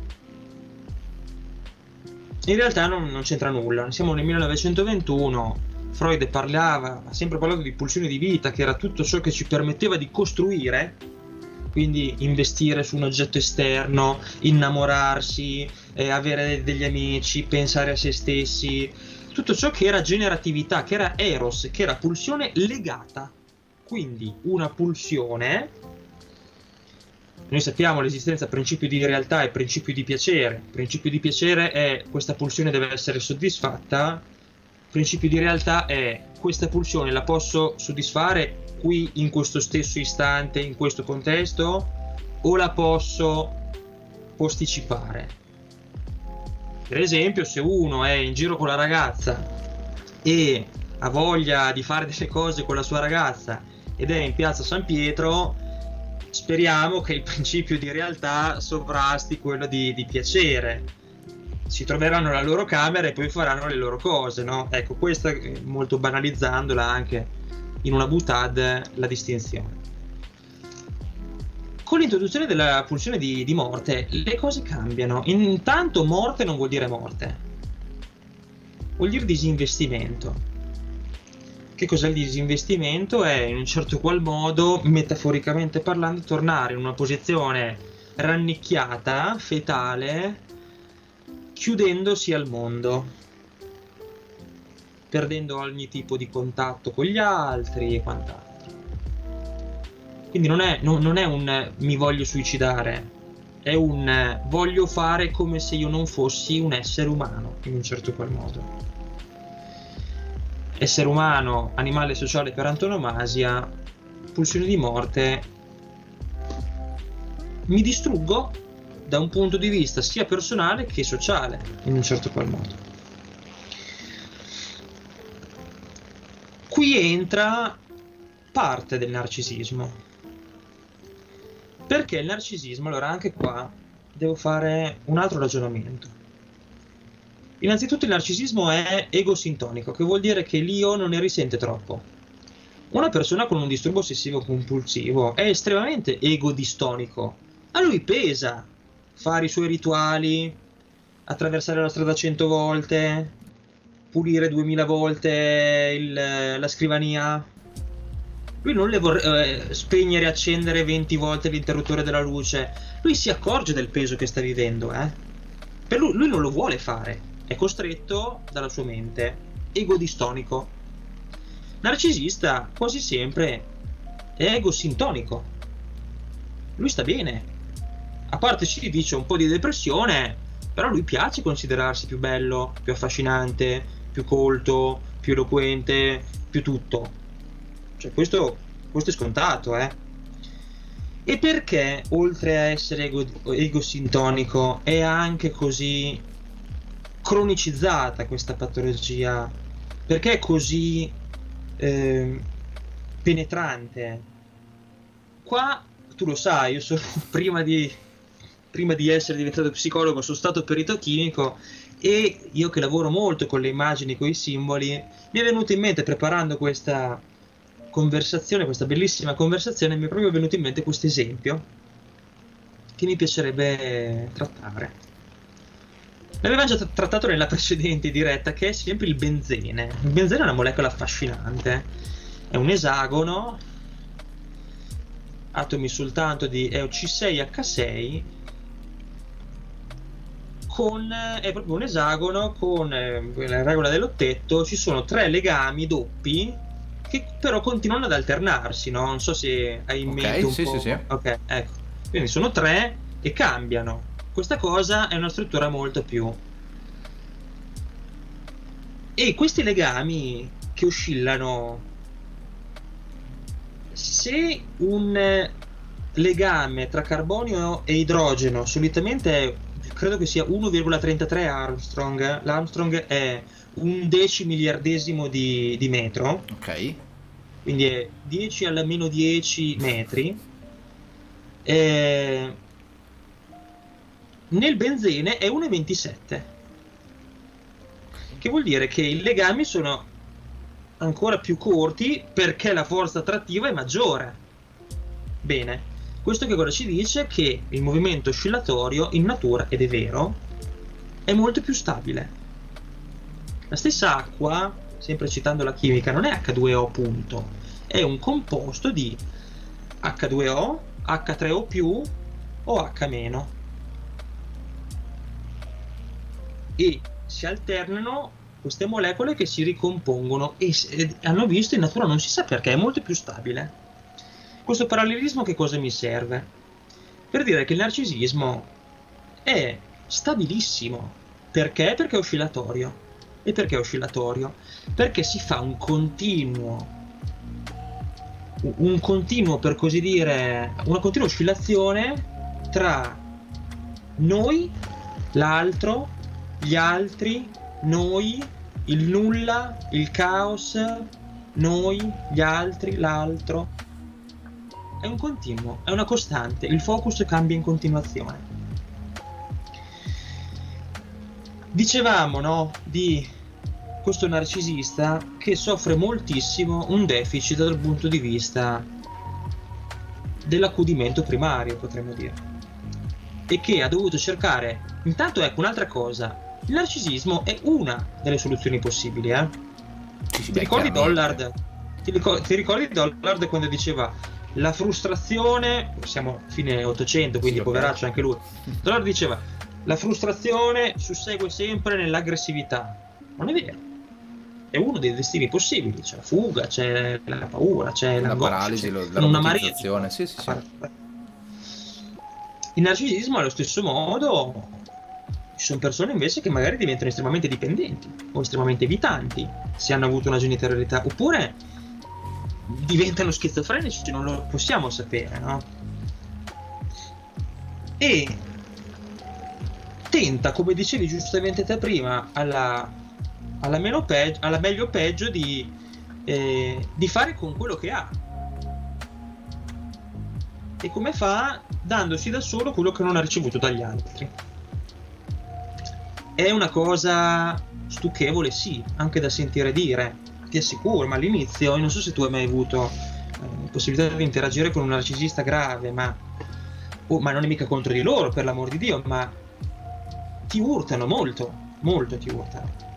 in realtà non, non c'entra nulla. Siamo nel 1921. Freud parlava, ha sempre parlato di pulsione di vita, che era tutto ciò che ci permetteva di costruire, quindi investire su un oggetto esterno, innamorarsi, eh, avere degli amici, pensare a se stessi, tutto ciò che era generatività, che era eros, che era pulsione legata. Quindi una pulsione noi sappiamo l'esistenza principio di realtà e principio di piacere. Principio di piacere è questa pulsione deve essere soddisfatta. Principio di realtà è questa pulsione la posso soddisfare qui in questo stesso istante, in questo contesto, o la posso posticipare. Per esempio, se uno è in giro con la ragazza e ha voglia di fare delle cose con la sua ragazza ed è in piazza San Pietro, speriamo che il principio di realtà sovrasti quello di, di piacere. Si troveranno la loro camera e poi faranno le loro cose, no? Ecco, questa molto banalizzandola anche in una butad la distinzione. Con l'introduzione della pulsione di, di morte le cose cambiano. Intanto morte non vuol dire morte, vuol dire disinvestimento che cos'è il disinvestimento? È in un certo qual modo, metaforicamente parlando, tornare in una posizione rannicchiata, fetale, chiudendosi al mondo, perdendo ogni tipo di contatto con gli altri e quant'altro. Quindi non è, non, non è un mi voglio suicidare, è un voglio fare come se io non fossi un essere umano, in un certo qual modo essere umano, animale sociale per antonomasia, pulsione di morte, mi distruggo da un punto di vista sia personale che sociale, in un certo qual modo. Qui entra parte del narcisismo. Perché il narcisismo, allora anche qua devo fare un altro ragionamento. Innanzitutto il narcisismo è egosintonico, che vuol dire che l'io non ne risente troppo. Una persona con un disturbo ossessivo compulsivo è estremamente egodistonico. A lui pesa fare i suoi rituali, attraversare la strada cento volte, pulire duemila volte il, la scrivania. Lui non le vorrebbe eh, spegnere e accendere 20 volte l'interruttore della luce. Lui si accorge del peso che sta vivendo, eh. Per lui, lui non lo vuole fare è costretto dalla sua mente, egodistonico. Narcisista quasi sempre è egosintonico. Lui sta bene. A parte ci dice un po' di depressione, però lui piace considerarsi più bello, più affascinante, più colto, più eloquente, più tutto. Cioè questo, questo è scontato, eh. E perché, oltre a essere ego, egosintonico, è anche così cronicizzata questa patologia? Perché è così eh, penetrante? Qua tu lo sai, io sono prima di, prima di essere diventato psicologo, sono stato perito chimico e io che lavoro molto con le immagini, con i simboli, mi è venuto in mente preparando questa conversazione, questa bellissima conversazione, mi è proprio venuto in mente questo esempio che mi piacerebbe trattare. L'avevamo già trattato nella precedente diretta, che è sempre il benzene. Il benzene è una molecola affascinante. È un esagono, atomi soltanto di EOC6H6, con, è proprio un esagono con eh, la regola dell'ottetto. Ci sono tre legami doppi che però continuano ad alternarsi, no? Non so se hai in okay, mente un sì, po'. Sì, sì. Ok, ecco Quindi sono tre e cambiano. Questa cosa è una struttura molto più... E questi legami che oscillano, se un legame tra carbonio e idrogeno solitamente credo che sia 1,33 Armstrong, l'Armstrong è un decimiliardesimo di, di metro. Ok. Quindi è 10 alla meno 10 metri. E... Nel benzene è 1,27. Che vuol dire che i legami sono ancora più corti perché la forza attrattiva è maggiore. Bene, questo che cosa ci dice? Che il movimento oscillatorio in natura, ed è vero, è molto più stabile. La stessa acqua, sempre citando la chimica, non è H2O punto, è un composto di H2O, H3O o H-. E si alternano queste molecole che si ricompongono e hanno visto in natura non si sa perché è molto più stabile. Questo parallelismo che cosa mi serve? Per dire che il narcisismo è stabilissimo. Perché? Perché è oscillatorio. E perché è oscillatorio? Perché si fa un continuo un continuo per così dire una continua oscillazione tra noi, l'altro, gli altri, noi, il nulla, il caos, noi, gli altri, l'altro è un continuo, è una costante, il focus cambia in continuazione. Dicevamo, no, di questo narcisista che soffre moltissimo un deficit dal punto di vista dell'accudimento primario, potremmo dire. E che ha dovuto cercare, intanto ecco un'altra cosa, il narcisismo è una delle soluzioni possibili, eh? Ti ricordi Dollard? Ti ricordi, ti ricordi Dollard quando diceva la frustrazione, siamo fine 800, quindi sì, poveraccio anche lui. Allora diceva, la frustrazione sussegue sempre nell'aggressività. Non è vero. È uno dei destini possibili, c'è la fuga, c'è la paura, c'è la paralisi, c'è la una marea. Sì, sì, sì. Il narcisismo allo stesso modo ci sono persone invece che magari diventano estremamente dipendenti o estremamente evitanti se hanno avuto una genitorialità oppure diventano schizofrenici, non lo possiamo sapere, no? E tenta, come dicevi giustamente te prima, alla, alla, meno peggio, alla meglio peggio di, eh, di fare con quello che ha. E come fa? Dandosi da solo quello che non ha ricevuto dagli altri. È una cosa stucchevole, sì, anche da sentire dire ti assicuro, ma all'inizio, non so se tu hai mai avuto eh, possibilità di interagire con un narcisista grave, ma, oh, ma non è mica contro di loro, per l'amor di Dio, ma ti urtano molto, molto ti urtano.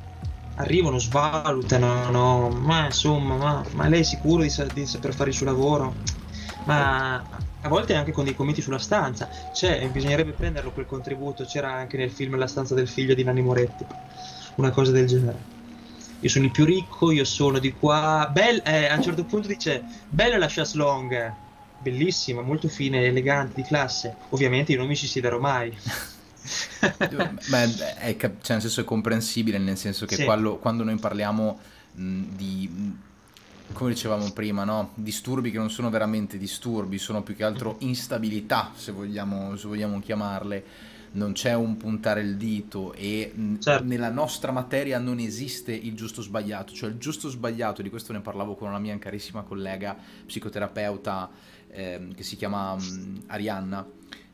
Arrivano, svalutano, no, ma insomma, ma, ma lei è sicuro di, sa- di saper fare il suo lavoro? Ma a volte anche con dei commenti sulla stanza. C'è, bisognerebbe prenderlo quel contributo, c'era anche nel film La stanza del figlio di Nanni Moretti, una cosa del genere io sono il più ricco, io sono di qua. Bell, eh, a un certo punto dice, bella la chasse longue, bellissima, molto fine, elegante, di classe. Ovviamente io non mi ci siederò mai. Beh, è, cioè, nel senso è comprensibile, nel senso che sì. quando, quando, noi parliamo mh, di, come dicevamo prima, no? disturbi che non sono veramente disturbi, sono più che altro instabilità, se vogliamo, se vogliamo chiamarle non c'è un puntare il dito e certo. nella nostra materia non esiste il giusto sbagliato, cioè il giusto sbagliato, di questo ne parlavo con una mia carissima collega psicoterapeuta eh, che si chiama um, Arianna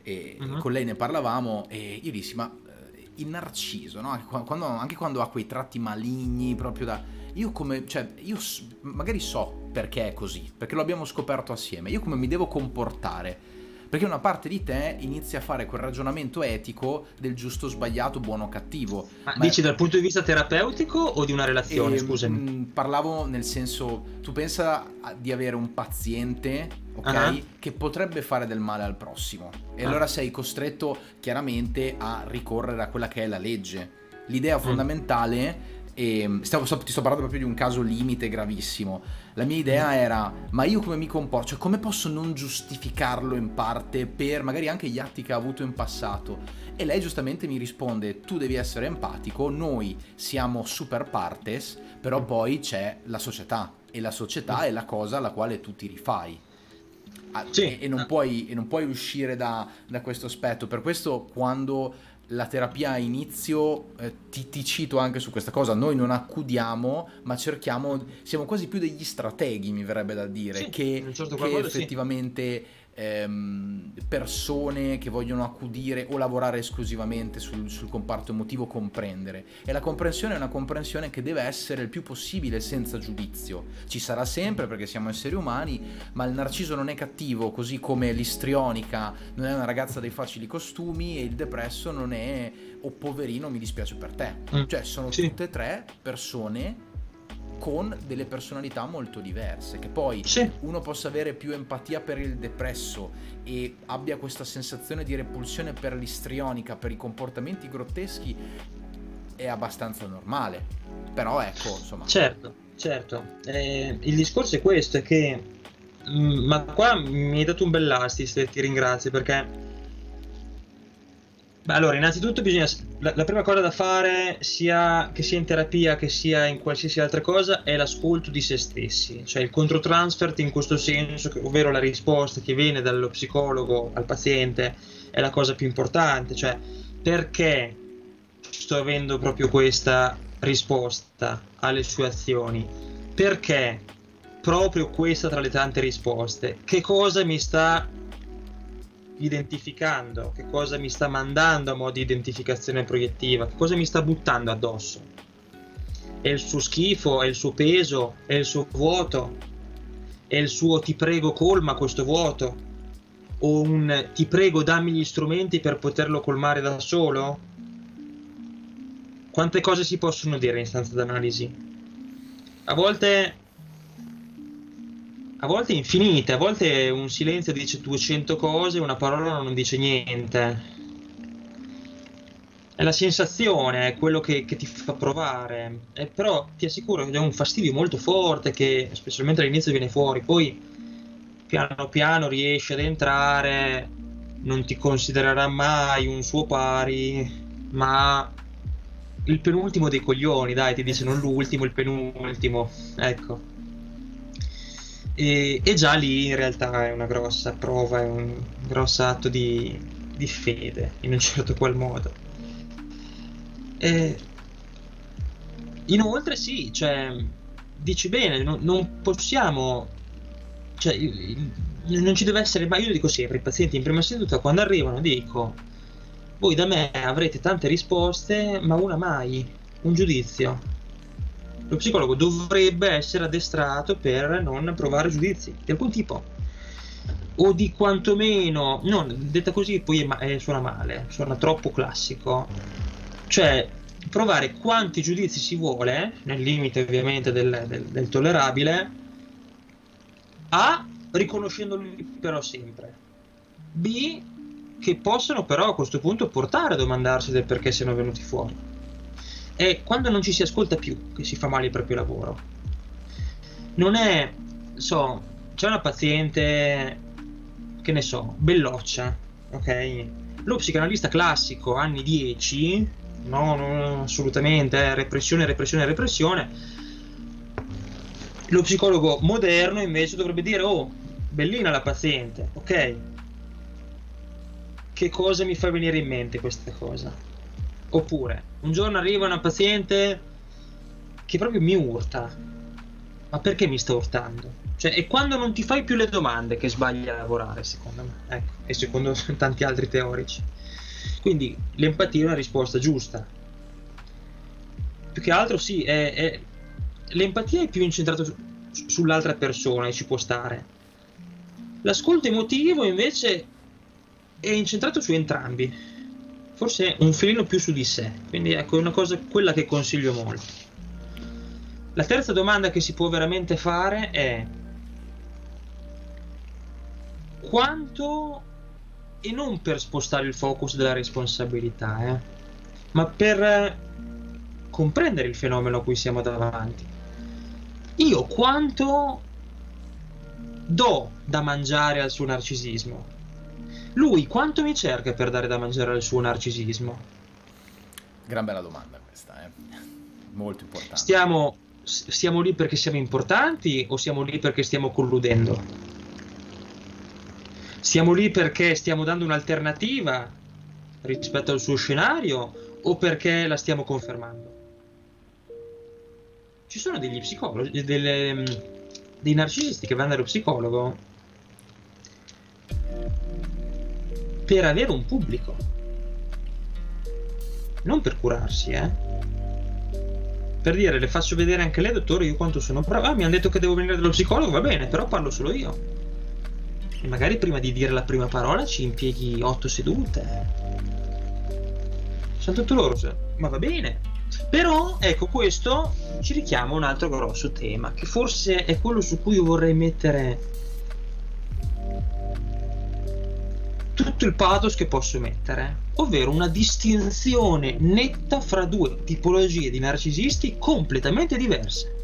e uh-huh. con lei ne parlavamo e io dissi ma eh, il narciso, no? quando, anche quando ha quei tratti maligni proprio da... Io come, cioè, io magari so perché è così, perché lo abbiamo scoperto assieme, io come mi devo comportare perché una parte di te inizia a fare quel ragionamento etico del giusto sbagliato, buono o cattivo. Ma, Ma dici dal punto di vista terapeutico o di una relazione, e, scusami? Mh, mm, parlavo nel senso, tu pensa di avere un paziente, ok, uh-huh. che potrebbe fare del male al prossimo. E uh allora sei costretto chiaramente a ricorrere a quella che è la legge. L'idea mm. fondamentale e mm, stavo, ti sto parlando proprio di un caso limite gravissimo. La mia idea era, ma io come mi comporto? Cioè, come posso non giustificarlo in parte per magari anche gli atti che ha avuto in passato? E lei giustamente mi risponde, tu devi essere empatico, noi siamo super partes, però poi c'è la società e la società è la cosa alla quale tu ti rifai. Ah, sì. E, e, non puoi, e, non puoi, uscire da, da questo aspetto. Per questo quando la terapia a inizio, eh, ti, ti, cito anche su questa cosa, noi non accudiamo, ma cerchiamo, siamo quasi più degli strateghi, mi verrebbe da dire, sì, che, certo che effettivamente sì ehm, persone che vogliono accudire o lavorare esclusivamente sul, sul, comparto emotivo comprendere. E la comprensione è una comprensione che deve essere il più possibile senza giudizio. Ci sarà sempre perché siamo esseri umani, ma il narciso non è cattivo, così come l'istrionica non è una ragazza dei facili costumi e il depresso non è o oh, poverino mi dispiace per te. Mm. Cioè sono sì. tutte e tre persone con delle personalità molto diverse. Che poi sì. uno possa avere più empatia per il depresso e abbia questa sensazione di repulsione per l'istrionica, per i comportamenti grotteschi, è abbastanza normale. Però ecco, insomma. Certo, certo. Eh, il discorso è questo, è che... Mm, ma qua mi hai dato un bel assist e ti ringrazio perché Beh, allora, innanzitutto bisogna. La, la, prima cosa da fare, sia che sia in terapia che sia in qualsiasi altra cosa, è l'ascolto di se stessi, cioè il controtransfert in questo senso, ovvero la risposta che viene dallo psicologo al paziente, è la cosa più importante, cioè perché sto avendo proprio questa risposta alle sue azioni? Perché proprio questa tra le tante risposte? Che cosa mi sta identificando, che cosa mi sta mandando a mo' di identificazione proiettiva, che cosa mi sta buttando addosso. È il suo schifo, è il suo peso, è il suo vuoto, è il suo ti prego colma questo vuoto, o un ti prego dammi gli strumenti per poterlo colmare da solo? Quante cose si possono dire in stanza d'analisi? A volte a volte infinite, a volte un silenzio dice 200 cose, una parola non dice niente. È la sensazione, è quello che, che ti fa provare. Eh, però ti assicuro che è un fastidio molto forte che specialmente all'inizio viene fuori, poi piano piano riesce ad entrare, non ti considererà mai un suo pari, ma il penultimo dei coglioni, dai, ti dice non l'ultimo, il penultimo. Ecco. E, e, già lì in realtà è una grossa prova, è un grosso atto di, di fede, in un certo qual modo. E, inoltre sì, cioè, dici bene, no, non possiamo... Cioè, non ci deve essere mai, io dico sempre, i pazienti in prima seduta quando arrivano dico, voi da me avrete tante risposte, ma una mai, un giudizio lo psicologo dovrebbe essere addestrato per non provare giudizi di alcun tipo. O di quantomeno non detta così poi è, è, suona male suona troppo classico. Cioè provare quanti giudizi si vuole nel limite ovviamente del, del, del tollerabile a riconoscendoli però sempre. B che possono però a questo punto portare a domandarsi del perché siano venuti fuori è quando non ci si ascolta più che si fa male il proprio lavoro. Non è, so, c'è una paziente, che ne so, belloccia, ok? Lo psicanalista classico, anni 10, no, no assolutamente, eh, repressione, repressione, repressione. Lo psicologo moderno invece dovrebbe dire, oh, bellina la paziente, ok? Che cosa mi fa venire in mente questa cosa? Oppure, un giorno arriva una paziente che proprio mi urta. Ma perché mi sta urtando? Cioè, è quando non ti fai più le domande che sbagli a lavorare, secondo me. Ecco, e secondo tanti altri teorici. Quindi l'empatia è una risposta giusta. Più che altro sì, è, è... l'empatia è più incentrata su, sull'altra persona e ci può stare. L'ascolto emotivo invece è incentrato su entrambi forse un filino più su di sé. Quindi ecco, è una cosa quella che consiglio molto. La terza domanda che si può veramente fare è quanto e non per spostare il focus della responsabilità, eh, ma per comprendere il fenomeno a cui siamo davanti. Io quanto do da mangiare al suo narcisismo? Lui quanto mi cerca per dare da mangiare al suo narcisismo? Gran bella domanda questa, eh? molto importante. Stiamo, stiamo lì perché siamo importanti o siamo lì perché stiamo colludendo? Siamo lì perché stiamo dando un'alternativa rispetto al suo scenario o perché la stiamo confermando? Ci sono degli psicologi, delle, dei narcisisti che vanno dallo psicologo per avere un pubblico, non per curarsi, eh. Per dire, le faccio vedere anche lei, dottore, io quanto sono bravo. Ah, mi hanno detto che devo venire dallo psicologo, va bene, però parlo solo io. E magari prima di dire la prima parola ci impieghi otto sedute. Sono tutto loro, ma va bene. Però, ecco, questo ci richiama un altro grosso tema, che forse è quello su cui vorrei mettere tutto il pathos che posso mettere, ovvero una distinzione netta fra due tipologie di narcisisti completamente diverse.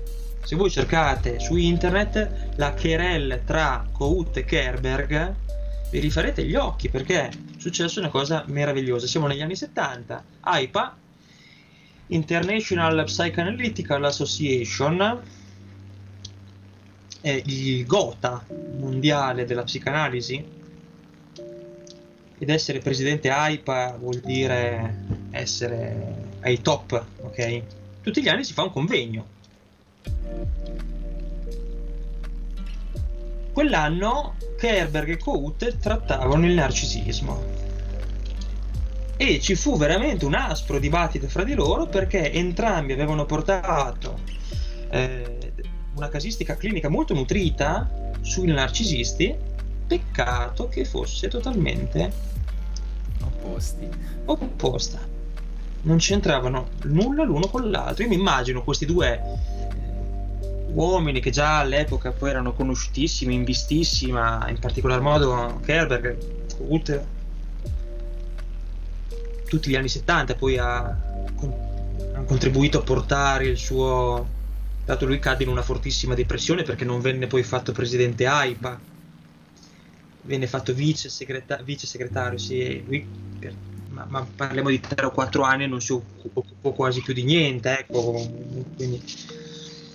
Se voi cercate su internet la querelle tra Kout e Kerberg, vi rifarete gli occhi perché è successa una cosa meravigliosa. Siamo negli anni 70, AIPA, International Psychoanalytical Association, il gota mondiale della psicanalisi, ed essere presidente AIPA vuol dire essere ai top, ok? Tutti gli anni si fa un convegno Quell'anno Kerberg e Cout trattavano il narcisismo e ci fu veramente un aspro dibattito fra di loro perché entrambi avevano portato eh, una casistica clinica molto nutrita sui narcisisti, peccato che fosse totalmente opposti. opposta. Non c'entravano nulla l'uno con l'altro. Io mi immagino questi due uomini che già all'epoca poi erano conosciutissimi, in vistissima, in particolar modo Kerberg, Hult, tutti gli anni 70 poi ha, ha contribuito a portare il suo dato lui cadde in una fortissima depressione perché non venne poi fatto presidente AIPA venne fatto vice, segreta- vice segretario sì, lui, ma, ma, parliamo di 3 o 4 anni non si occupò quasi più di niente ecco quindi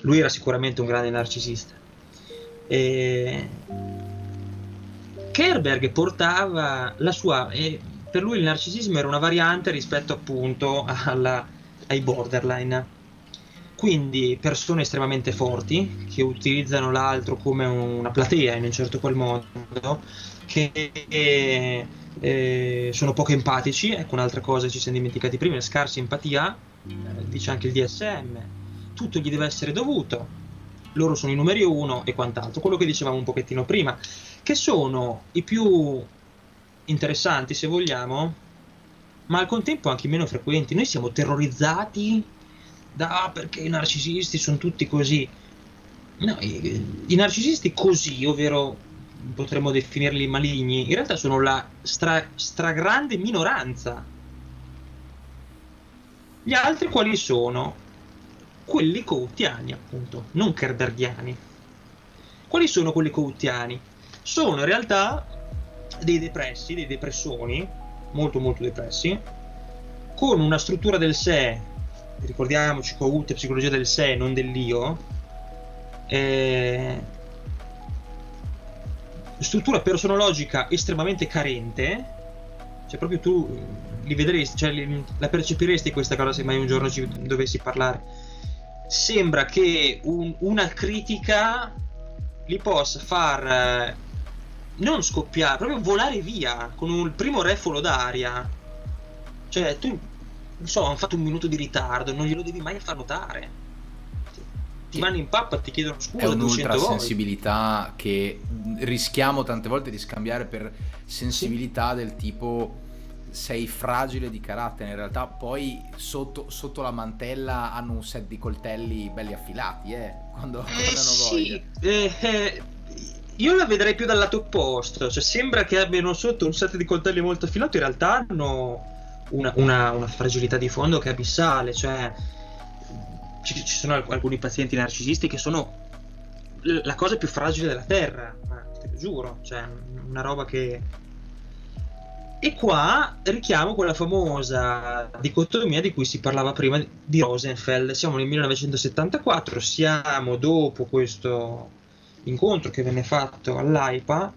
lui era sicuramente un grande narcisista. E... Kerberg portava la sua... E per lui il narcisismo era una variante rispetto appunto alla, ai borderline. Quindi persone estremamente forti che utilizzano l'altro come una platea in un certo qual modo, che eh, sono poco empatici, ecco un'altra cosa ci siamo dimenticati prima, scarsa empatia, eh, dice anche il DSM, tutto gli deve essere dovuto, loro sono i numeri uno e quant'altro, quello che dicevamo un pochettino prima, che sono i più interessanti se vogliamo, ma al contempo anche meno frequenti. Noi siamo terrorizzati da ah, perché i narcisisti sono tutti così. No, i, i narcisisti così, ovvero potremmo definirli maligni, in realtà sono la stra, stragrande minoranza. Gli altri quali sono? quelli coutiani, appunto, non kerberghiani. Quali sono quelli coutiani? Sono in realtà dei depressi, dei depressoni, molto molto depressi, con una struttura del sé, ricordiamoci Cout è psicologia del sé, non dell'io, eh, struttura personologica estremamente carente, cioè proprio tu li vedresti, cioè li, la percepiresti questa cosa se mai un giorno ci dovessi parlare sembra che un, una critica li possa far eh, non scoppiare, proprio volare via con un primo refolo d'aria. Cioè, tu, non so, hanno fatto un minuto di ritardo, non glielo devi mai far notare. Ti, vanno in pappa, ti chiedono scusa. È un'ultra sensibilità che rischiamo tante volte di scambiare per sensibilità sì. del tipo sei fragile di carattere, in realtà poi sotto, sotto, la mantella hanno un set di coltelli belli affilati, eh, quando, eh, hanno sì. Eh, eh, io la vedrei più dal lato opposto, cioè sembra che abbiano sotto un set di coltelli molto affilati, in realtà hanno una, una, una fragilità di fondo che è abissale, cioè ci, ci sono alcuni pazienti narcisisti che sono la cosa più fragile della terra, te lo giuro, cioè una roba che... E qua richiamo quella famosa dicotomia di cui si parlava prima di Rosenfeld. Siamo nel 1974, siamo dopo questo incontro che venne fatto all'AIPA.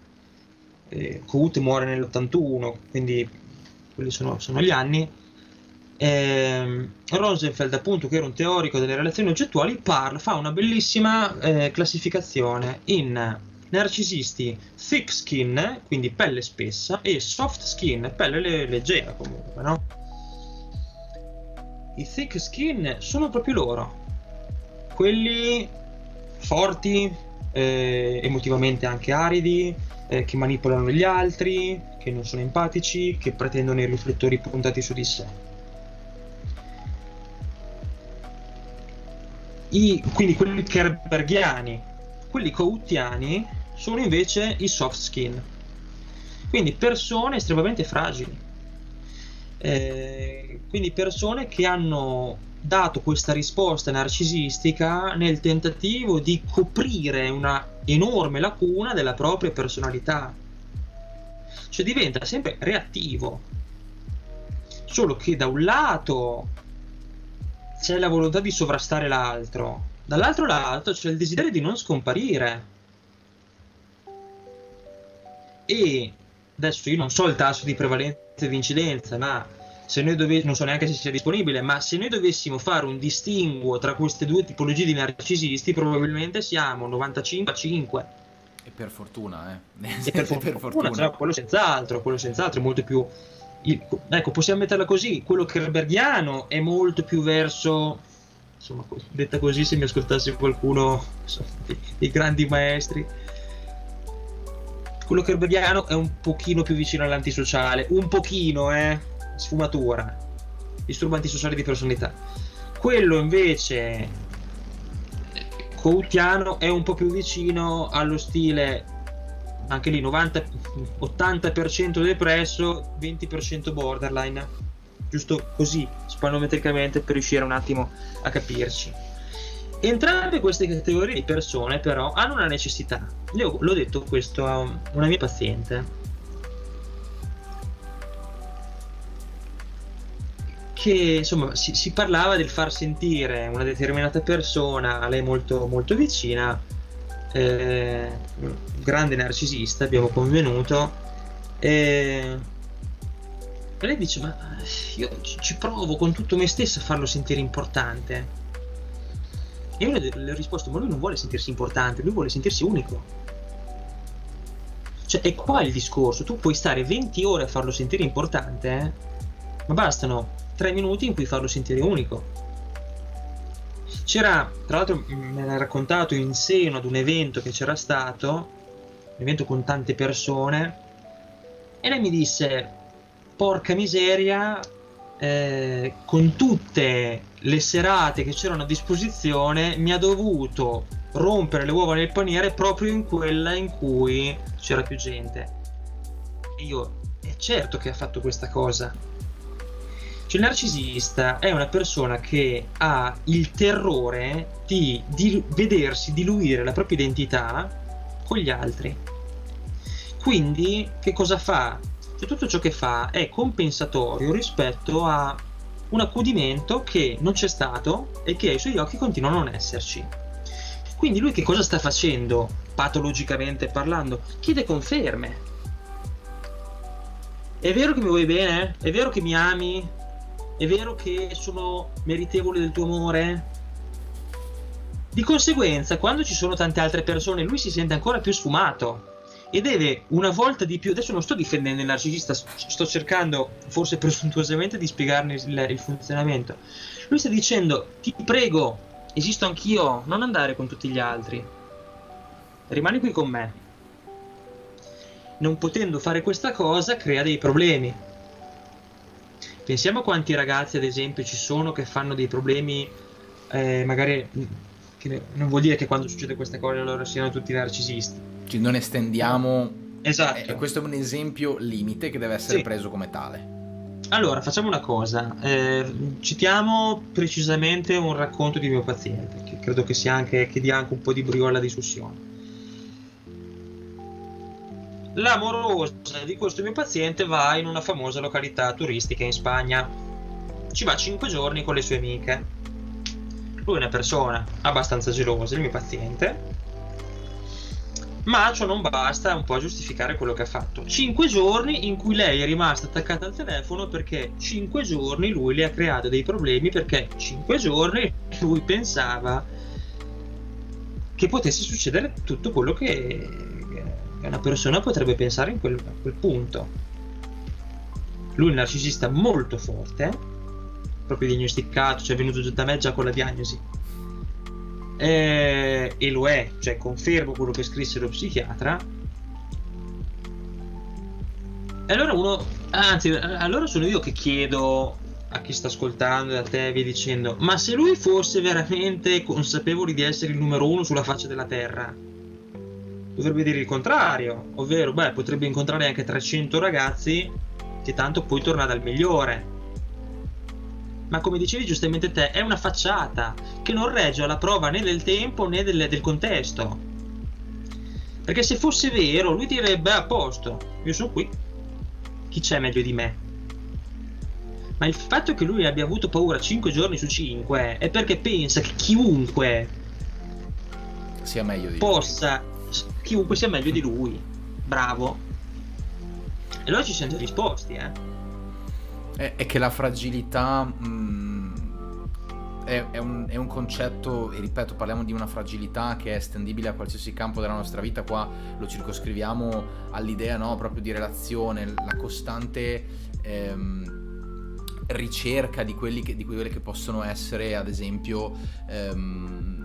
Eh, muore nell'81, quindi quelli sono, sono gli anni eh, Rosenfeld, appunto, che era un teorico delle relazioni oggettuali, parla, fa una bellissima eh, classificazione in narcisisti thick skin, quindi pelle spessa, e soft skin, pelle leggera comunque, no? I thick skin sono proprio loro, quelli forti, eh, emotivamente anche aridi, eh, che manipolano gli altri, che non sono empatici, che pretendono i riflettori puntati su di sé. I, quindi quelli kerberghiani, quelli coutiani sono invece i soft skin, quindi persone estremamente fragili, eh, quindi persone che hanno dato questa risposta narcisistica nel tentativo di coprire una enorme lacuna della propria personalità, cioè diventa sempre reattivo, solo che da un lato c'è la volontà di sovrastare l'altro, dall'altro lato c'è il desiderio di non scomparire. E adesso io non so il tasso di prevalenza e di incidenza, ma se noi dovessimo, non so neanche se sia disponibile, ma se noi dovessimo fare un distinguo tra queste due tipologie di narcisisti, probabilmente siamo 95 a 5. E per fortuna, eh. E per, for- per fortuna, cioè, quello senz'altro, quello senz'altro è molto più ecco, possiamo metterla così, quello kerberghiano è molto più verso, insomma, detta così se mi ascoltasse qualcuno dei, dei, grandi maestri, quello kerberghiano è un pochino più vicino all'antisociale, un pochino, eh, sfumatura, disturbo antisociale di personalità. Quello invece Coutiano è un po' più vicino allo stile anche lì 90, 80% depresso, 20% borderline, giusto così, spanometricamente per riuscire un attimo a capirci. Entrambe queste categorie di persone però hanno una necessità. Io l'ho detto questo a una mia paziente. Che insomma si, si parlava del far sentire una determinata persona a lei molto, molto vicina eh, grande narcisista, abbiamo convenuto. E lei dice: Ma io ci provo con tutto me stesso a farlo sentire importante. E io le ho risposto: Ma lui non vuole sentirsi importante, lui vuole sentirsi unico. Cioè, è qua il discorso. Tu puoi stare 20 ore a farlo sentire importante, eh? ma bastano 3 minuti in cui farlo sentire unico. C'era, tra l'altro, me l'ha raccontato in seno ad un evento che c'era stato, un evento con tante persone, e lei mi disse: Porca miseria, eh, con tutte le serate che c'erano a disposizione, mi ha dovuto rompere le uova nel paniere proprio in quella in cui c'era più gente. E io, è certo che ha fatto questa cosa cioè, il narcisista è una persona che ha il terrore di, di vedersi diluire la propria identità con gli altri. Quindi, che cosa fa? Cioè, tutto ciò che fa è compensatorio rispetto a un accudimento che non c'è stato e che ai suoi occhi continua a non esserci. Quindi lui che cosa sta facendo, patologicamente parlando? Chiede conferme. È vero che mi vuoi bene? È vero che mi ami? È vero che sono meritevole del tuo amore? Di conseguenza, quando ci sono tante altre persone, lui si sente ancora più sfumato e deve una volta di più. Adesso non sto difendendo il narcisista, sto cercando, forse presuntuosamente, di spiegarne il, il funzionamento. Lui sta dicendo: Ti prego, esisto anch'io, non andare con tutti gli altri. Rimani qui con me. Non potendo fare questa cosa, crea dei problemi Pensiamo quanti ragazzi, ad esempio, ci sono che fanno dei problemi, eh, magari che non vuol dire che quando succede questa cosa loro siano tutti narcisisti. Cioè, non estendiamo. Esatto. E questo è un esempio limite che deve essere sì. preso come tale. allora, facciamo una cosa. Eh, citiamo precisamente un racconto di mio paziente, che credo che, sia anche, che dia anche un po' di brio alla discussione. L'amorosa di questo mio paziente va in una famosa località turistica in Spagna. Ci va 5 giorni con le sue amiche. Lui è una persona abbastanza gelosa, il mio paziente, ma ciò non basta un po' a giustificare quello che ha fatto. 5 giorni in cui lei è rimasta attaccata al telefono perché 5 giorni lui le ha creato dei problemi perché 5 giorni lui pensava che potesse succedere tutto quello che una persona potrebbe pensare in quel, a quel punto. Lui è un narcisista molto forte, proprio diagnosticato, cioè è venuto giù da me già con la diagnosi. E, e lo è, cioè confermo quello che scrisse lo psichiatra. E allora uno, anzi, allora sono io che chiedo a chi sta ascoltando e a te vi dicendo, ma se lui fosse veramente consapevole di essere il numero uno sulla faccia della Terra, dovrebbe dire il contrario, ovvero beh, potrebbe incontrare anche 300 ragazzi che tanto poi torna dal migliore. Ma come dicevi giustamente te, è una facciata che non regge alla prova né del tempo né del, del contesto. Perché se fosse vero, lui direbbe a posto, io sono qui, chi c'è meglio di me? Ma il fatto che lui abbia avuto paura 5 giorni su 5 è perché pensa che chiunque sia meglio di possa lui chiunque sia meglio di lui. Bravo. E allora ci siamo risposti, eh. È, è che la fragilità mh, mm, è, è, un, è, un, concetto, e ripeto, parliamo di una fragilità che è estendibile a qualsiasi campo della nostra vita. Qua lo circoscriviamo all'idea no, proprio di relazione, la costante ehm, ricerca di, che, di, quelle che possono essere, ad esempio, ehm,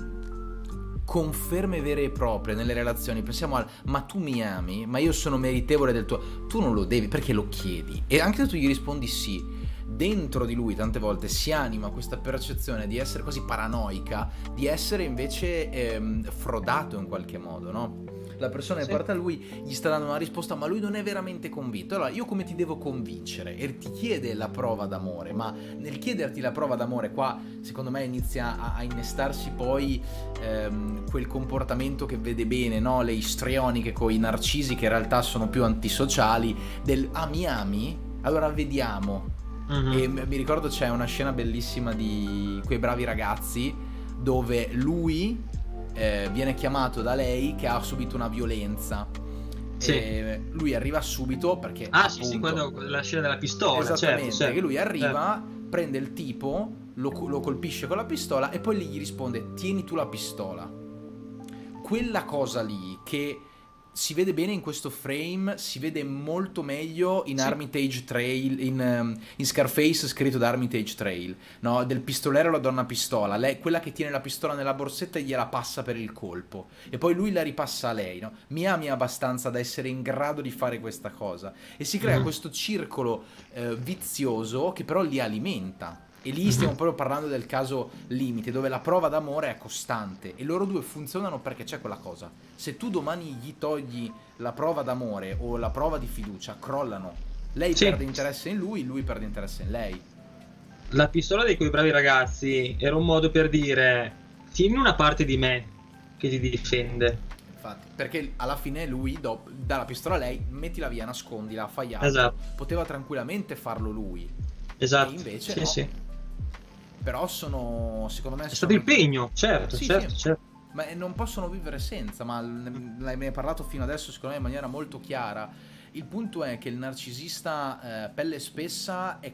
conferme vere e proprie nelle relazioni, pensiamo al ma tu mi ami, ma io sono meritevole del tuo... Tu non lo devi perché lo chiedi. E anche se tu gli rispondi sì, dentro di lui tante volte si anima questa percezione di essere così paranoica, di essere invece ehm, frodato in qualche modo, no? la persona sì. parte a lui, gli sta dando una risposta, ma lui non è veramente convinto. Allora, io come ti devo convincere? E ti chiede la prova d'amore, ma nel chiederti la prova d'amore, qua secondo me inizia a, a innestarsi poi ehm, quel comportamento che vede bene, no? le istrioniche con i narcisi che in realtà sono più antisociali, del ah mi ami? Allora vediamo. Uh-huh. E mi ricordo c'è una scena bellissima di quei bravi ragazzi dove lui eh, viene chiamato da lei che ha subito una violenza. Sì. Lui arriva subito perché. Ah, appunto, sì, sì, quando la scena della pistola. Esattamente, certo, certo. che lui arriva, eh. prende il tipo, lo, lo colpisce con la pistola e poi gli risponde: Tieni tu la pistola. Quella cosa lì che si vede bene in questo frame, si vede molto meglio in sì. Armitage Trail, in, um, in, Scarface scritto da Armitage Trail, no? del pistolero alla donna pistola, lei, quella che tiene la pistola nella borsetta e gliela passa per il colpo e poi lui la ripassa a lei, no? mi ami abbastanza da essere in grado di fare questa cosa e si crea mm. questo circolo eh, vizioso che però li alimenta e lì stiamo proprio parlando del caso limite, dove la prova d'amore è costante e loro due funzionano perché c'è quella cosa. Se tu domani gli togli la prova d'amore o la prova di fiducia, crollano. Lei sì. perde interesse in lui, lui perde interesse in lei. La pistola dei quei bravi ragazzi era un modo per dire tieni una parte di me che ti difende. Infatti, perché alla fine lui do, dà la pistola a lei, mettila via, nascondila, fai altro. Esatto. Poteva tranquillamente farlo lui. Esatto. E invece sì, no. sì però sono, secondo me... È stato impegno, certo, sì, certo, sì. certo. Ma non possono vivere senza, ma l'hai mai parlato fino adesso secondo me in maniera molto chiara. Il punto è che il narcisista eh, pelle spessa è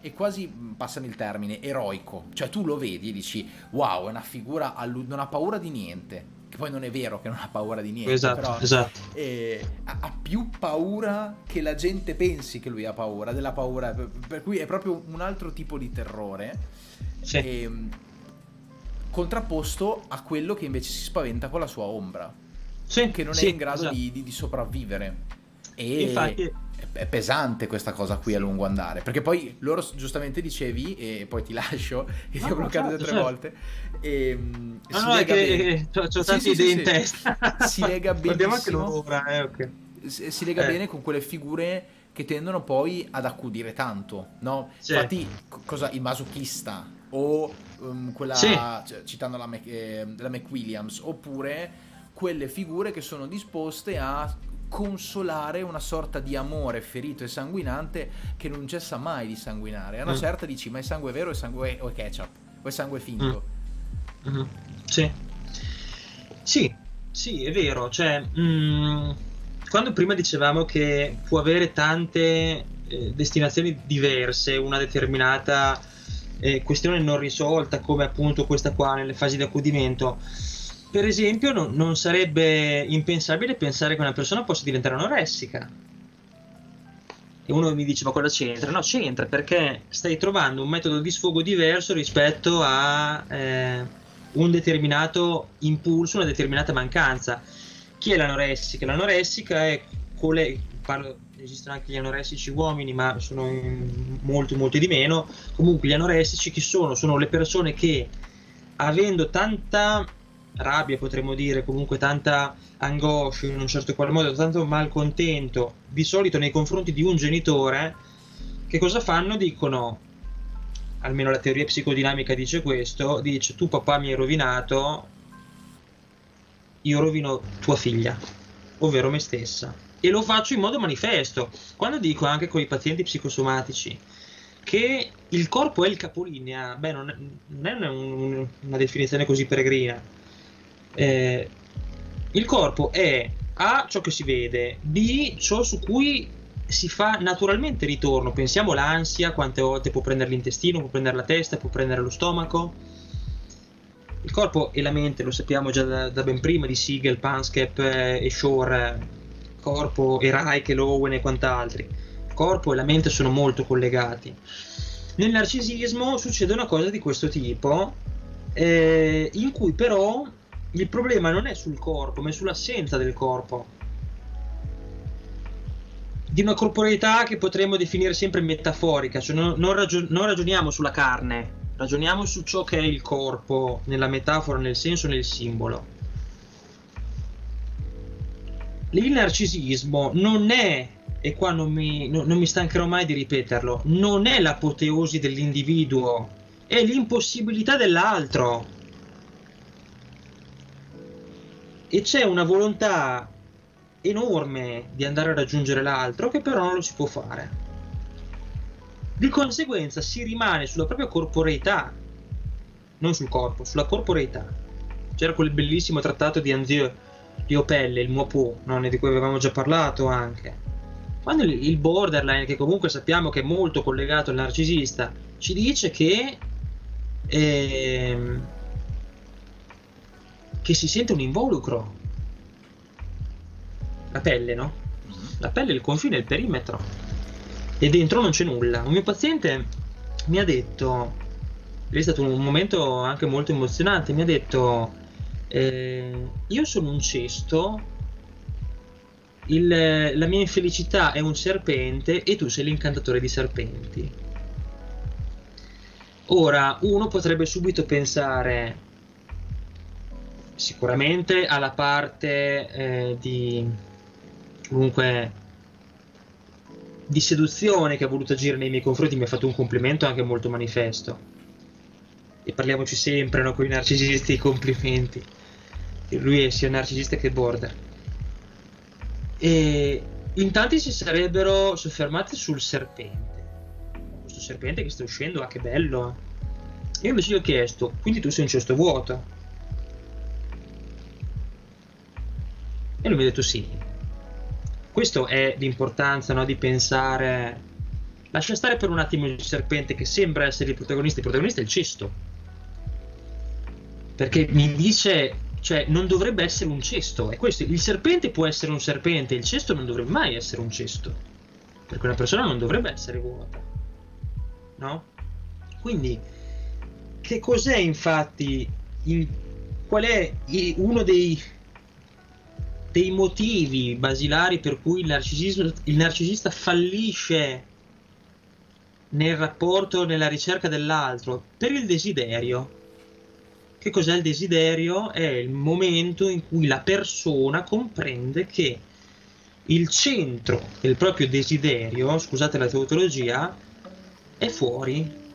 è quasi, passami il termine, eroico. Cioè tu lo vedi e dici, wow, è una figura, allu- non ha paura di niente. Poi non è vero che non ha paura di niente. Esatto, però, esatto. Eh, ha, ha, più paura che la gente pensi che lui ha paura, della paura. Per, per cui è proprio un altro tipo di terrore. Sì. E, ehm, contrapposto a quello che invece si spaventa con la sua ombra. Sì, che non sì, è in grado esatto. di, di, di sopravvivere. E Infatti è pesante questa cosa qui a lungo andare. Perché poi loro giustamente dicevi, e poi ti lascio, che ti ho bloccato certo, tre certo. volte. E, ehm, no, no, è che ho, ho tante sì, idee sì, in sì. testa. Si lega benissimo. Eh, ok si lega eh. bene con quelle figure che tendono poi ad accudire tanto, no? Sì. Infatti, cosa, il masochista o um, quella, sì. cioè, citando la, Mac, eh, la McWilliams, oppure quelle figure che sono disposte a consolare una sorta di amore ferito e sanguinante che non cessa mai di sanguinare. A una mm. certa dici, ma è sangue vero o è sangue o è ketchup? O è sangue finto? Mm. Mm-hmm. Sì. Sì, sì, è vero. Cioè, mm, quando prima dicevamo che può avere tante eh, destinazioni diverse, una determinata eh, questione non risolta, come appunto questa qua nelle fasi di accudimento, per esempio no, non sarebbe impensabile pensare che una persona possa diventare anoressica. E uno mi dice, ma cosa c'entra? No, c'entra perché stai trovando un metodo di sfogo diverso rispetto a eh, un determinato impulso, una determinata mancanza chi è l'anoressica? L'anoressica è quelle, parlo, esistono anche gli anoressici uomini, ma sono molti, molti di meno. Comunque, gli anoressici chi sono? Sono le persone che, avendo tanta rabbia, potremmo dire, comunque tanta angoscia in un certo qual modo, tanto malcontento, di solito nei confronti di un genitore, che cosa fanno? Dicono, almeno la teoria psicodinamica dice questo, dice tu papà mi hai rovinato, io rovino tua figlia, ovvero me stessa. E lo faccio in modo manifesto. Quando dico anche con i pazienti psicosomatici che il corpo è il capolinea, beh, non è, non è un, una definizione così peregrina. Eh, il corpo è A ciò che si vede, B ciò su cui si fa naturalmente ritorno. Pensiamo all'ansia, quante volte può prendere l'intestino, può prendere la testa, può prendere lo stomaco il corpo e la mente lo sappiamo già da, da ben prima di Siegel, Panskep eh, e Shore, corpo e Reich Lowen e quant'altri. Il corpo e la mente sono molto collegati. Nel narcisismo succede una cosa di questo tipo, eh, in cui però il problema non è sul corpo, ma è sull'assenza del corpo. Di una corporeità che potremmo definire sempre metaforica, cioè non, non, ragion- non ragioniamo sulla carne, Ragioniamo su ciò che è il corpo, nella metafora, nel senso, nel simbolo. Il narcisismo non è, e qua non mi, no, non mi stancherò mai di ripeterlo, non è l'apoteosi dell'individuo, è l'impossibilità dell'altro. E c'è una volontà enorme di andare a raggiungere l'altro che però non lo si può fare. Di conseguenza si rimane sulla propria corporeità, non sul corpo, sulla corporeità. C'era quel bellissimo trattato di Anzieu di Opelle, il Muopo, no? di cui avevamo già parlato anche. Quando il borderline, che comunque sappiamo che è molto collegato al narcisista, ci dice che, ehm, che si sente un involucro. La pelle, no? La pelle è il confine, il perimetro e dentro non c'è nulla. Un mio paziente mi ha detto, è stato un momento anche molto emozionante, mi ha detto, eh, io sono un cesto, il, la mia infelicità è un serpente e tu sei l'incantatore di serpenti. Ora, uno potrebbe subito pensare sicuramente alla parte eh, di comunque di seduzione che ha voluto agire nei miei confronti mi ha fatto un complimento anche molto manifesto. E parliamoci sempre, no, con i narcisisti, i complimenti. Lui è sia narcisista che border. E in tanti si sarebbero soffermati sul serpente. Questo serpente che sta uscendo, ah che bello. Io invece gli ho chiesto, quindi tu sei un cesto vuoto? E lui mi ha detto sì questo è l'importanza no, di pensare lascia stare per un attimo il serpente che sembra essere il protagonista il protagonista è il cesto perché mi dice cioè non dovrebbe essere un cesto è questo il serpente può essere un serpente il cesto non dovrebbe mai essere un cesto perché una persona non dovrebbe essere vuota no? quindi che cos'è infatti in, qual è uno dei dei motivi basilari per cui il, il narcisista fallisce nel rapporto, nella ricerca dell'altro, per il desiderio. Che cos'è il desiderio? È il momento in cui la persona comprende che il centro del proprio desiderio, scusate la tautologia, è fuori.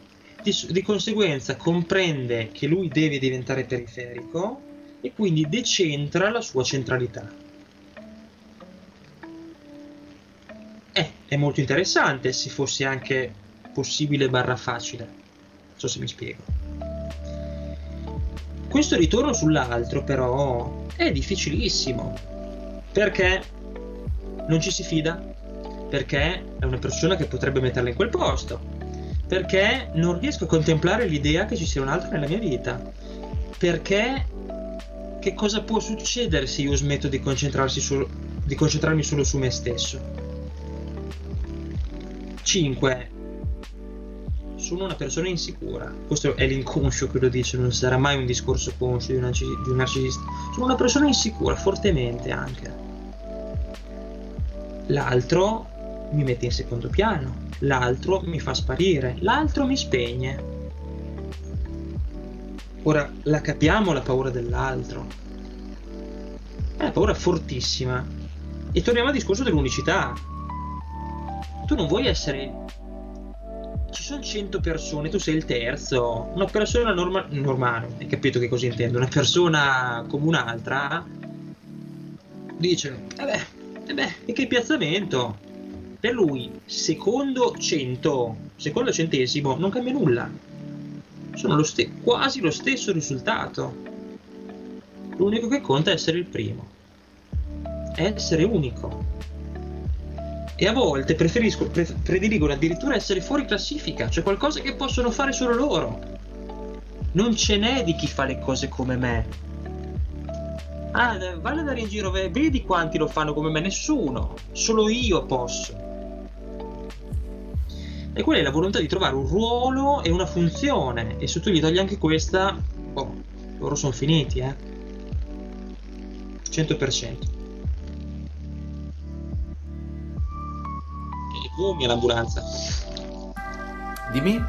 Di, di conseguenza comprende che lui deve diventare periferico e quindi decentra la sua centralità. Eh, è molto interessante se fosse anche possibile barra facile. Non so se mi spiego. Questo ritorno sull'altro però è difficilissimo perché non ci si fida, perché è una persona che potrebbe metterla in quel posto, perché non riesco a contemplare l'idea che ci sia un altro nella mia vita, perché che cosa può succedere se io smetto di, su, di concentrarmi solo su me stesso? 5 sono una persona insicura. Questo è l'inconscio che lo dice, non sarà mai un discorso conscio di un, di un narcisista. Sono una persona insicura, fortemente anche. L'altro mi mette in secondo piano, l'altro mi fa sparire, l'altro mi spegne. Ora la capiamo la paura dell'altro. È una paura fortissima. E torniamo al discorso dell'unicità. Tu non vuoi essere ci sono 100 persone, tu sei il terzo, una persona norma- normale, hai capito che cosa intendo? Una persona come un'altra dice, vabbè, eh vabbè, e che piazzamento? Per lui, secondo 100, secondo centesimo, non cambia nulla. Sono lo ste- quasi lo stesso risultato. L'unico che conta è essere il primo. È essere unico e a volte preferisco, pre- prediligono addirittura essere fuori classifica, cioè qualcosa che possono fare solo loro. Non ce n'è di chi fa le cose come me. Ah, ad andare in giro, vedi quanti lo fanno come me? Nessuno, solo io posso. E quella è la volontà di trovare un ruolo e una funzione. E se tu gli togli anche questa, oh, loro sono finiti, eh. 100%. Tua o mia l'ambulanza? Dimmi?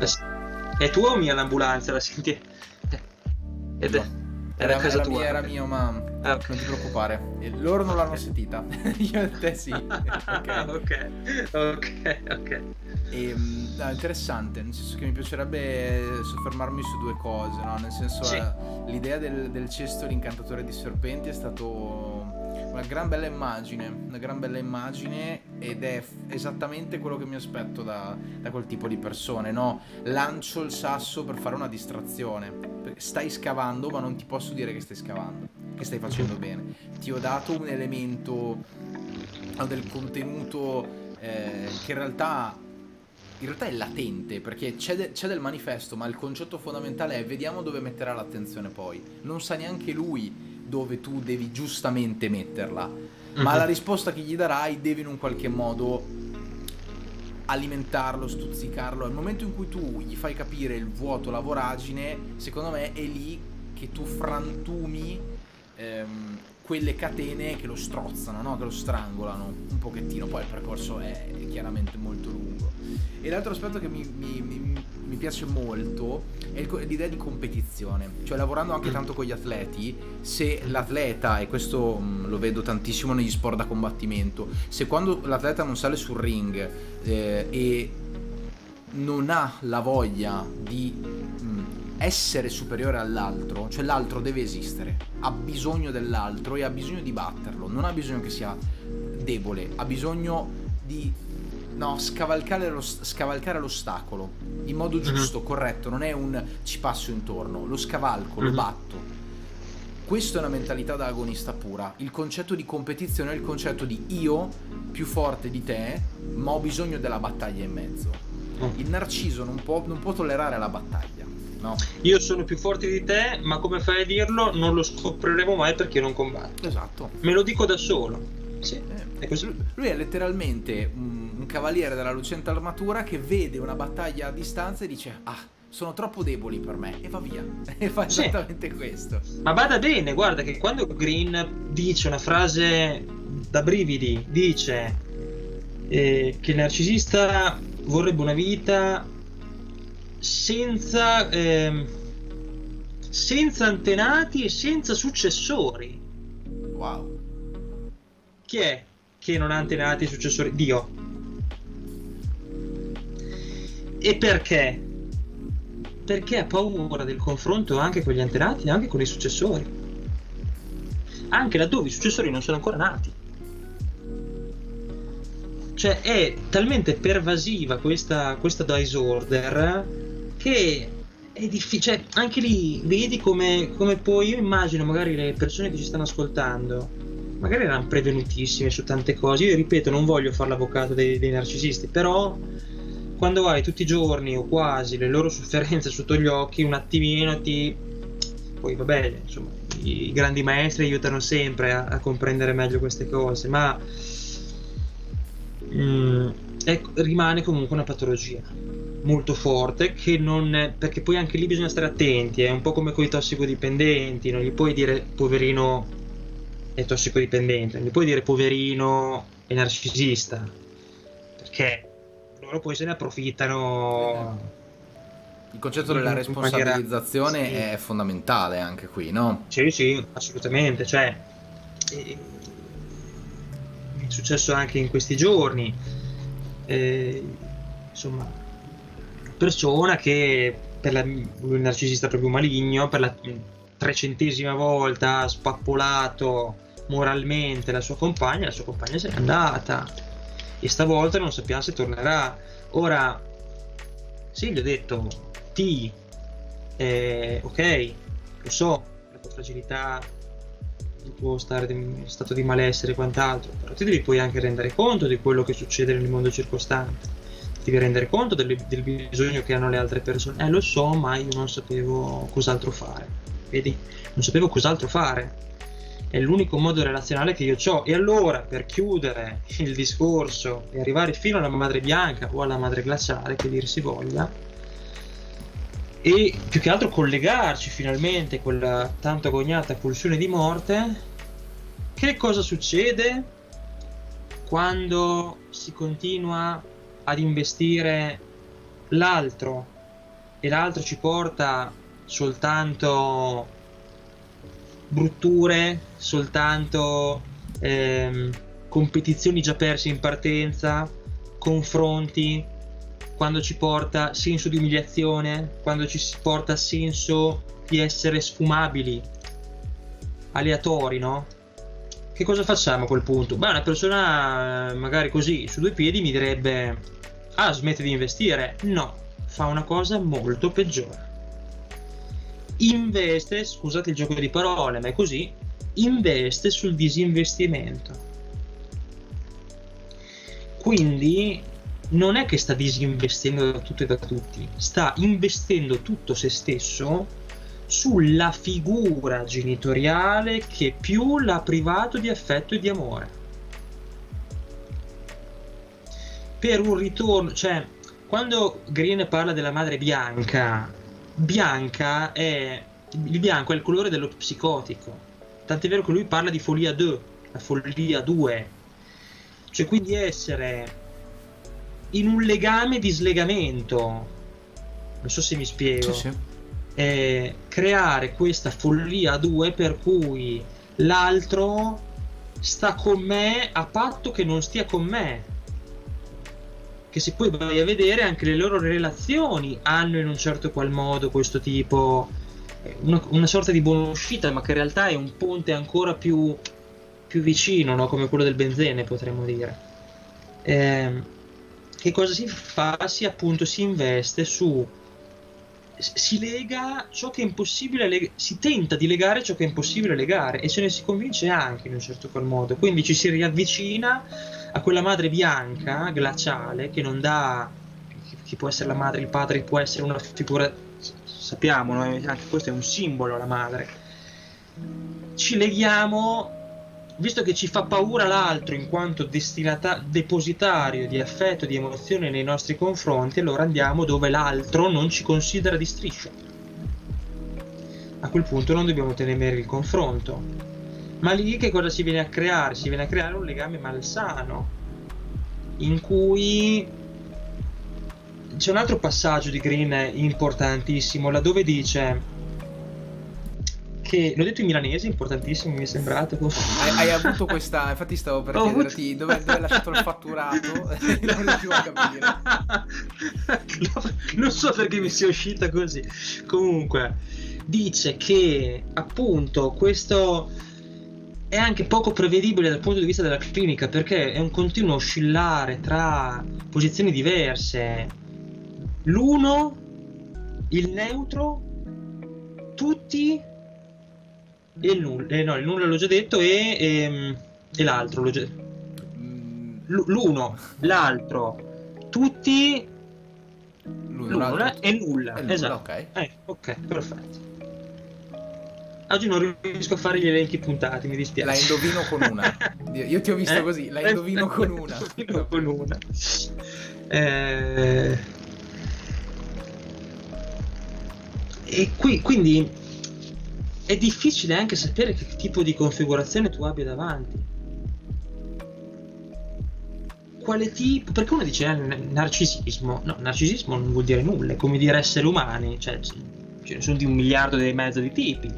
È tua o mia l'ambulanza? La senti? Ed è... Era, casa era tua. Mia, era mio, ma ah, okay. non ti preoccupare. Loro non l'hanno sentita. Io e te sì. ok, ok, ok. okay. E, ehm, no, interessante, nel senso che mi piacerebbe soffermarmi su due cose, no? Nel senso, sì. eh, l'idea del, del cesto l'incantatore di serpenti è stato una gran bella immagine, una gran bella immagine ed è f- esattamente quello che mi aspetto da, da, quel tipo di persone, no? Lancio il sasso per fare una distrazione, stai scavando ma non ti posso dire che stai scavando, che stai facendo bene. Ti ho dato un elemento del contenuto eh, che in realtà in realtà è latente perché c'è, de- c'è, del manifesto, ma il concetto fondamentale è vediamo dove metterà l'attenzione poi. Non sa neanche lui dove tu devi giustamente metterla, ma uh-huh. la risposta che gli darai deve in un qualche modo alimentarlo, stuzzicarlo. Al momento in cui tu gli fai capire il vuoto, la voragine, secondo me è lì che tu frantumi ehm, quelle catene che lo strozzano, no? che lo strangolano un pochettino. Poi il percorso è chiaramente molto lungo. E l'altro aspetto che mi, mi, mi, mi piace molto è l'idea di competizione, cioè lavorando anche tanto con gli atleti, se l'atleta, e questo mh, lo vedo tantissimo negli sport da combattimento, se quando l'atleta non sale sul ring eh, e non ha la voglia di mh, essere superiore all'altro, cioè l'altro deve esistere, ha bisogno dell'altro e ha bisogno di batterlo, non ha bisogno che sia debole, ha bisogno di no, scavalcare, lo, scavalcare l'ostacolo in modo mhm. giusto, uh-huh. corretto, non è un ci passo intorno, lo scavalco, uh-huh. lo mhm. batto. Questa è una mentalità da agonista pura. Il concetto di competizione è il concetto di io più forte di te, ma ho bisogno della battaglia in mezzo. Uh-huh. Il narciso non può, non può tollerare la battaglia. No. Io sono più forte di te, ma come fai a dirlo? Non lo scopriremo mai perché non combatto. Esatto. Me lo dico da solo. Sì, eh. Lui è letteralmente un, un cavaliere della lucente armatura che vede una battaglia a distanza e dice: Ah, sono troppo deboli per me e va via e fa esattamente sì. questo ma bada bene guarda che quando Green dice una frase da brividi dice eh, che il narcisista vorrebbe una vita senza, eh, senza antenati e senza successori. Wow. Chi è? che non ha antenati successori? Dio. E perché? Perché ha paura del confronto anche con gli antenati e anche con i successori. Anche laddove i successori non sono ancora nati. Cioè è talmente pervasiva questa, questa dice order che è difficile. Cioè, anche lì vedi come, come poi io immagino magari le persone che ci stanno ascoltando magari erano prevenutissime su tante cose. Io ripeto, non voglio fare l'avvocato dei, dei narcisisti, però quando hai tutti i giorni o quasi le loro sofferenze sotto gli occhi, un attimino ti. Poi vabbè, insomma, i grandi maestri aiutano sempre a, a comprendere meglio queste cose, ma mm, è, rimane comunque una patologia molto forte che non è, perché poi anche lì bisogna stare attenti è un po' come con i tossicodipendenti non gli puoi dire poverino è tossicodipendente. Gli puoi dire poverino è narcisista? Perché loro poi se ne approfittano. Il concetto della responsabilizzazione maniera... è fondamentale anche qui no? sì sì assolutamente. Cioè è successo anche in questi giorni. Eh, insomma persona che per la, un narcisista proprio maligno per la trecentesima volta ha spappolato moralmente la sua compagna la sua compagna se n'è andata e stavolta non sappiamo se tornerà ora sì gli ho detto ti eh, ok lo so la tua fragilità il tuo stare di, stato di malessere e quant'altro però ti devi poi anche rendere conto di quello che succede nel mondo circostante devi rendere conto del, del, bisogno che hanno le altre persone. Eh, lo so, ma io non sapevo cos'altro fare. Vedi? Non sapevo cos'altro fare. È l'unico modo relazionale che io ho. E allora, per chiudere il discorso e arrivare fino alla madre bianca o alla madre glaciale, che dir si voglia, e più che altro collegarci finalmente a quella tanto agognata pulsione di morte, che cosa succede quando si continua ad investire l'altro e l'altro ci porta soltanto brutture, soltanto ehm, competizioni già perse in partenza, confronti, quando ci porta senso di umiliazione, quando ci porta senso di essere sfumabili, aleatori, no? Che cosa facciamo a quel punto? Beh, una persona magari così su due piedi mi direbbe Ah, smette di investire? No, fa una cosa molto peggiore. Investe, scusate il gioco di parole, ma è così, investe sul disinvestimento. Quindi non è che sta disinvestendo da tutto e da tutti, sta investendo tutto se stesso sulla figura genitoriale che più l'ha privato di affetto e di amore. per un ritorno, cioè quando Green parla della madre bianca, bianca è il bianco è il colore dello psicotico. Tant'è vero che lui parla di folia 2, la follia 2. Cioè quindi essere in un legame di slegamento. Non so se mi spiego. Sì, sì. Eh, creare questa follia 2 per cui l'altro sta con me a patto che non stia con me che se poi vai a vedere anche le loro relazioni hanno in un certo qual modo questo tipo eh, una, una sorta di buona uscita ma che in realtà è un ponte ancora più, più vicino no? come quello del benzene potremmo dire eh, che cosa si fa? si appunto si investe su si lega ciò che è impossibile leg- si tenta di legare ciò che è impossibile legare e se ne si convince anche in un certo qual modo quindi ci si riavvicina a quella madre bianca, glaciale, che non dà, chi può essere la madre, il padre può essere una figura, sappiamo, no? anche questo è un simbolo, la madre. Ci leghiamo, visto che ci fa paura l'altro in quanto destinata- depositario di affetto, di emozione nei nostri confronti, allora andiamo dove l'altro non ci considera di striscia. A quel punto non dobbiamo temere il confronto ma lì che cosa si viene a creare? Si viene a creare un legame malsano in cui c'è un altro passaggio di Green importantissimo laddove dice che l'ho detto in milanese, importantissimo, mi è sembrato. Hai, hai avuto questa, infatti stavo per ho chiederti avuto... dove, dove hai lasciato il fatturato, non riuscivo a capire. non so perché mi sia uscita così. Comunque, dice che appunto questo è anche poco prevedibile dal punto di vista della clinica perché è un continuo oscillare tra posizioni diverse. L'uno, il neutro, tutti e il nulla. Eh, no, il nulla l'ho già detto e, e, ehm, e l'altro l'ho già... Mm. L'uno, l'altro, tutti l'uno e nulla. nulla. Esatto. Ok, eh, ok, perfetto. Oggi non riesco a fare gli elenchi puntati, mi dispiace. La indovino con una. Io ti ho visto eh? così, la indovino con una. indovino con una. Eh... E qui, quindi è difficile anche sapere che tipo di configurazione tu abbia davanti. Quale tipo? Perché uno dice eh, narcisismo. No, narcisismo non vuol dire nulla, è come dire esseri umani, cioè ce ne sono di un miliardo e mezzo di tipi.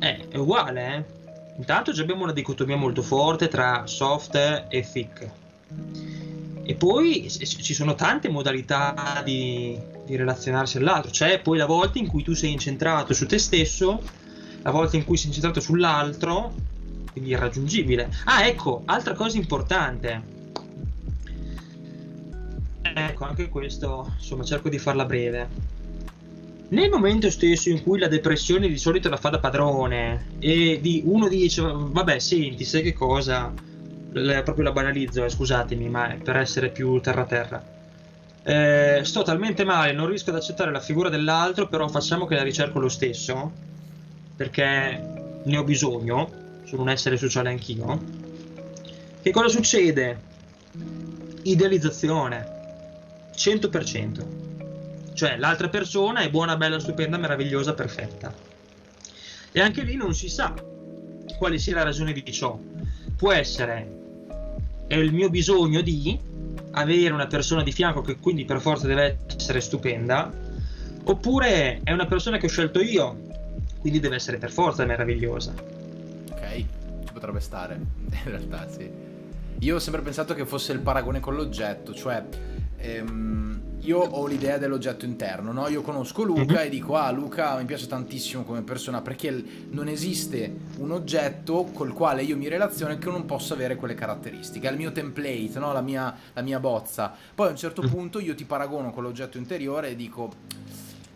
Eh, è uguale, eh. Intanto abbiamo una dicotomia molto forte tra soft e thick. E poi ci sono tante modalità di, di relazionarsi all'altro. C'è poi la volta in cui tu sei incentrato su te stesso, la volta in cui sei incentrato sull'altro, quindi irraggiungibile. Ah, ecco, altra cosa importante. Ecco, anche questo, insomma, cerco di farla breve. Nel momento stesso in cui la depressione di solito la fa da padrone e di, uno dice, vabbè, senti, sai che cosa? Le, proprio la banalizzo, eh, scusatemi, ma per essere più terra-terra. Eh, sto talmente male, non riesco ad accettare la figura dell'altro, però facciamo che la ricerco lo stesso, perché ne ho bisogno, sono un essere sociale anch'io. Che cosa succede? Idealizzazione, 100%. Cioè l'altra persona è buona, bella, stupenda, meravigliosa, perfetta. E anche lì non si sa quale sia la ragione di ciò. Può essere è il mio bisogno di avere una persona di fianco che quindi per forza deve essere stupenda, oppure è una persona che ho scelto io, quindi deve essere per forza meravigliosa. Ok, ci potrebbe stare, in realtà sì. Io ho sempre pensato che fosse il paragone con l'oggetto, cioè ehm, io ho l'idea dell'oggetto interno, no? Io conosco Luca mm-hmm. e dico, ah Luca mi piace tantissimo come persona perché non esiste un oggetto col quale io mi relaziono che non possa avere quelle caratteristiche, è il mio template, no? la, mia, la mia bozza. Poi a un certo mm-hmm. punto io ti paragono con l'oggetto interiore e dico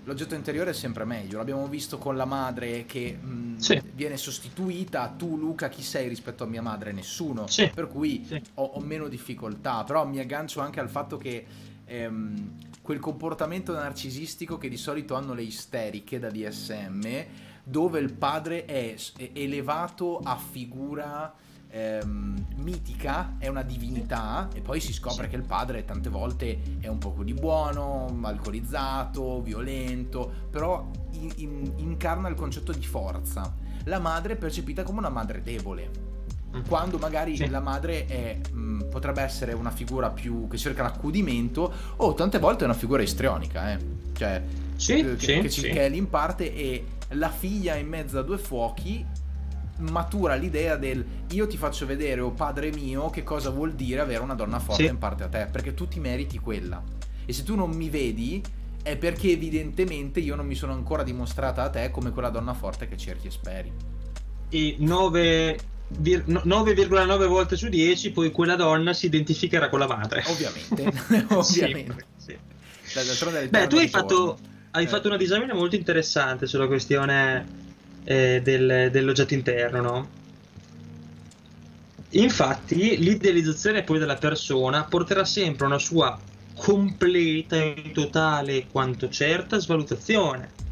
l'oggetto interiore è sempre meglio. L'abbiamo visto con la madre che mh, sì. viene sostituita. Tu, Luca, chi sei rispetto a mia madre? Nessuno. Sì. Per cui sì. ho, ho, meno difficoltà. Però mi aggancio anche al fatto che ehm, quel comportamento narcisistico che di solito hanno le isteriche da DSM, dove il padre è elevato a figura ehm, mitica, è una divinità e poi si scopre che il padre tante volte è un poco di buono, alcolizzato, violento, però in, in, incarna il concetto di forza. La madre è percepita come una madre debole quando magari sì. la madre è, mh, potrebbe essere una figura più che cerca l'accudimento o tante volte è una figura istrionica, eh? cioè sì, che, sì, che, che, è lì in parte e la figlia in mezzo a due fuochi matura l'idea del io ti faccio vedere, o oh padre mio, che cosa vuol dire avere una donna forte in parte a te, perché tu ti meriti quella. E se tu non mi vedi è perché evidentemente io non mi sono ancora dimostrata a te come quella donna forte che cerchi e speri. E 9 9,9 volte su 10 poi quella donna si identificherà con la madre ovviamente ovviamente sì, sì. beh tu hai fatto, hai eh. fatto una disamina molto interessante sulla questione eh, del, dell'oggetto interno no? infatti l'idealizzazione poi della persona porterà sempre una sua completa e totale quanto certa svalutazione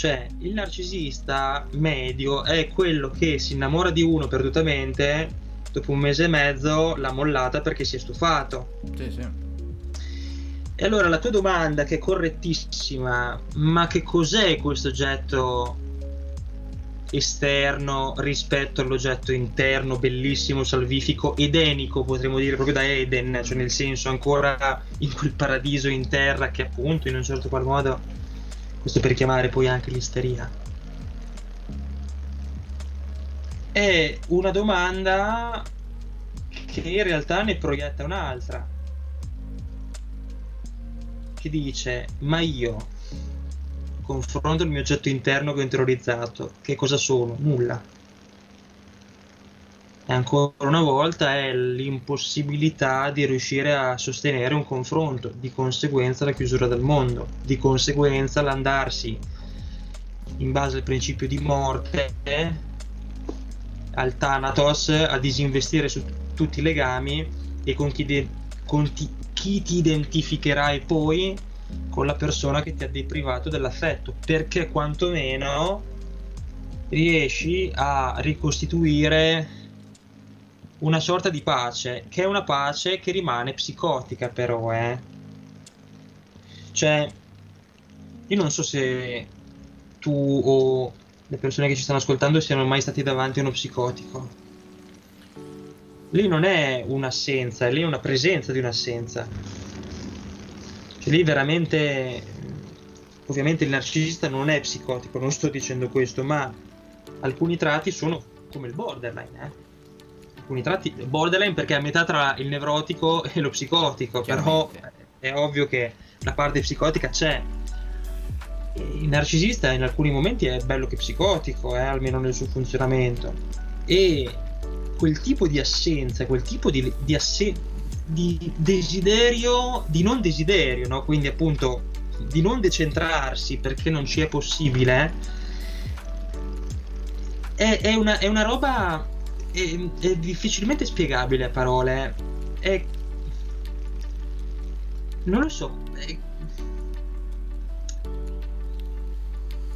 cioè, il narcisista medio è quello che si innamora di uno perdutamente, dopo un mese e mezzo l'ha mollata perché si è stufato. Sì, sì. E allora la tua domanda, che è correttissima, ma che cos'è questo oggetto esterno rispetto all'oggetto interno, bellissimo, salvifico, edenico, potremmo dire proprio da Eden, cioè nel senso ancora in quel paradiso in terra che appunto in un certo qual modo questo per chiamare poi anche l'isteria. È una domanda che in realtà ne proietta un'altra. Che dice, ma io confronto il mio oggetto interno che ho interiorizzato, che cosa sono? Nulla. E ancora una volta è l'impossibilità di riuscire a sostenere un confronto, di conseguenza la chiusura del mondo, di conseguenza l'andarsi in base al principio di morte al Thanatos a disinvestire su tutti i legami e con chi, de- con ti- chi ti identificherai poi con la persona che ti ha deprivato dell'affetto perché quantomeno riesci a ricostituire una sorta di pace che è una pace che rimane psicotica però eh cioè io non so se tu o le persone che ci stanno ascoltando siano mai stati davanti a uno psicotico. Lì non è un'assenza, lì è una presenza di un'assenza. Cioè lì veramente, ovviamente il narcisista non è psicotico, non sto dicendo questo, ma alcuni tratti sono come il borderline, eh? Alcuni tratti borderline perché è a metà tra il nevrotico e lo psicotico, però è ovvio che la parte psicotica c'è, il narcisista in alcuni momenti è bello che psicotico, eh, almeno nel suo funzionamento. E quel tipo di assenza, quel tipo di, di, asse- di desiderio, di non desiderio, no? quindi appunto di non decentrarsi perché non ci è possibile, è, è, una, è una, roba è, è difficilmente spiegabile a parole. È, non lo so, è,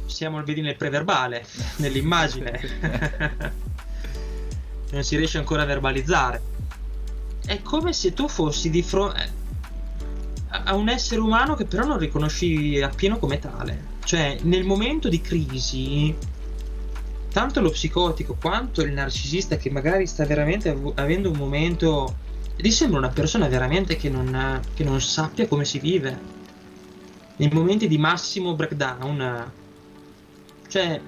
siamo vedi nel preverbale, nell'immagine. non si riesce ancora a verbalizzare. È come se tu fossi di fronte eh, a un essere umano che però non riconosci appieno come tale. Cioè, nel momento di crisi, tanto lo psicotico quanto il narcisista che magari sta veramente av- avendo un momento... Gli sembra una persona veramente che non, che non sappia come si vive. Nei momenti di massimo breakdown cioè,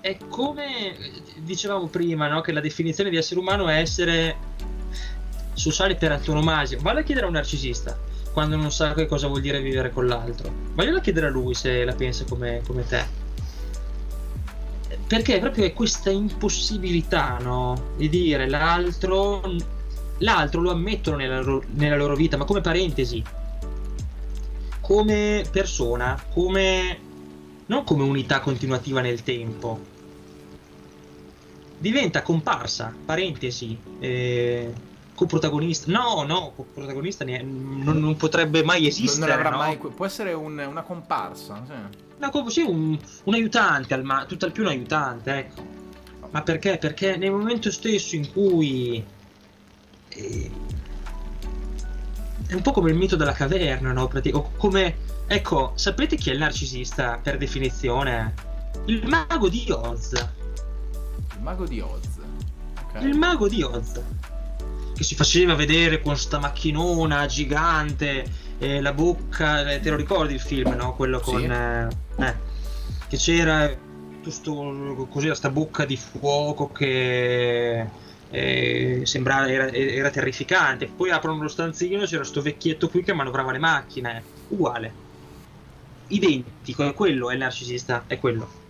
è come dicevamo prima, no? che la definizione di essere umano è essere sociale per antonomasia. Vale a chiedere a un narcisista quando non sa che cosa vuol dire vivere con l'altro. Vaglielo a chiedere a lui se la pensa come, come te. Perché proprio è questa impossibilità, no? Di dire l'altro. L'altro lo ammettono nella loro, nella loro vita, ma come parentesi. Come persona, come non come unità continuativa nel tempo. Diventa comparsa, parentesi, eh, coprotagonista. No, no, coprotagonista ne- non, non, potrebbe mai esistere. Non, no? mai. Può essere un, una comparsa. Sì. Una, sì, un, un aiutante, al ma- tutt'al più un aiutante, ecco. Ma perché? Perché nel momento stesso in cui. Eh, è un po' come il mito della caverna, no? O come Ecco, sapete chi è il narcisista per definizione? Il mago di Oz. Il mago di Oz. Okay. Il mago di Oz. Che si faceva vedere con sta macchinona gigante, eh, la bocca. Eh, te lo ricordi il film, no? Quello con. Sì. Eh, eh, che c'era sto, così, sta bocca di fuoco che. Eh, sembrava era, era terrificante. Poi aprono lo stanzino, c'era sto vecchietto qui che manovrava le macchine. Uguale identico, è quello, è il narcisista, è quello.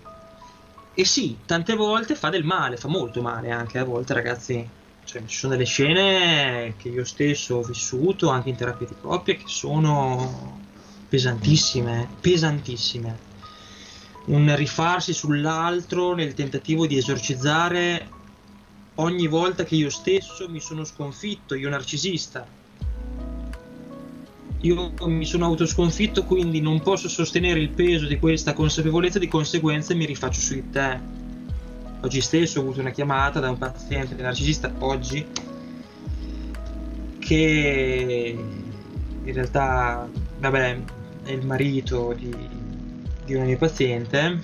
E sì, tante volte fa del male, fa molto male anche a volte, ragazzi. Cioè, ci sono delle scene che io stesso ho vissuto anche in terapia di coppia che sono pesantissime, pesantissime. Un rifarsi sull'altro nel tentativo di esorcizzare ogni volta che io stesso mi sono sconfitto, io narcisista io mi sono autosconfitto, quindi non posso sostenere il peso di questa consapevolezza, di conseguenza mi rifaccio su di te. Oggi stesso ho avuto una chiamata da un paziente narcisista, oggi, che in realtà, vabbè, è il marito di, di una mia paziente.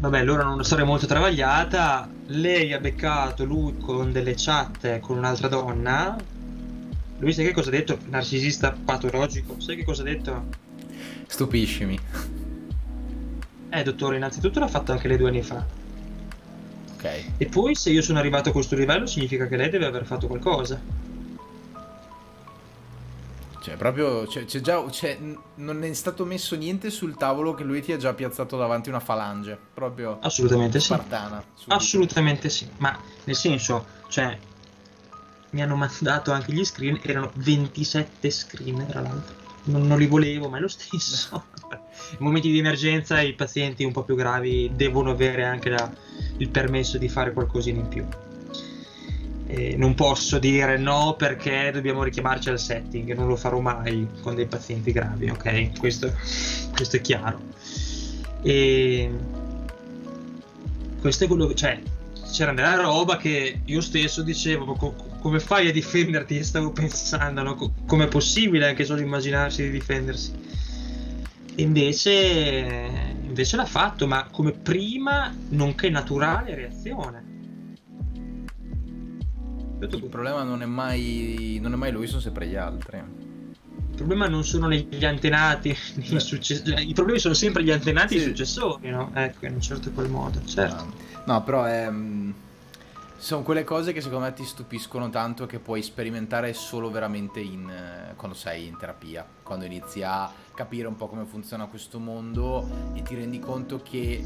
Vabbè, loro hanno una storia molto travagliata. Lei ha beccato lui con delle chat con un'altra donna lui sai che cosa ha detto? Narcisista patologico. Sai che cosa ha detto? Stupiscimi. Eh, dottore, innanzitutto l'ha fatto anche lei due anni fa. Ok. E poi se io sono arrivato a questo livello significa che lei deve aver fatto qualcosa. Cioè, proprio, c'è, c'è già, c'è, non è stato messo niente sul tavolo che lui ti ha già piazzato davanti una falange, proprio Assolutamente sì. spartana. subito. Assolutamente sì. Ma nel senso, cioè, mi hanno mandato anche gli screen, erano 27 screen tra l'altro. Non, non li volevo, ma è lo stesso. In momenti di emergenza i pazienti un po' più gravi devono avere anche la- il permesso di fare qualcosina in più. E non posso dire no perché dobbiamo richiamarci al setting, non lo farò mai con dei pazienti gravi, ok? Questo, questo è chiaro. E questo è quello che cioè c'era della roba che io stesso dicevo "Ma co- come fai a difenderti stavo pensando no? Co- com'è possibile anche solo immaginarsi di difendersi invece invece l'ha fatto ma come prima nonché naturale reazione Il problema non è mai, non è mai lui, sono sempre gli altri. il problema non sono negli antenati nei Beh. succe- cioè, i problemi sono sempre gli antenati e Sì. i successori no? ecco in un certo qual modo certo No, però è, mm, sono quelle cose che secondo me ti stupiscono tanto che puoi sperimentare solo veramente in, eh, quando sei in terapia, quando inizi a capire un po' come funziona questo mondo e ti rendi conto che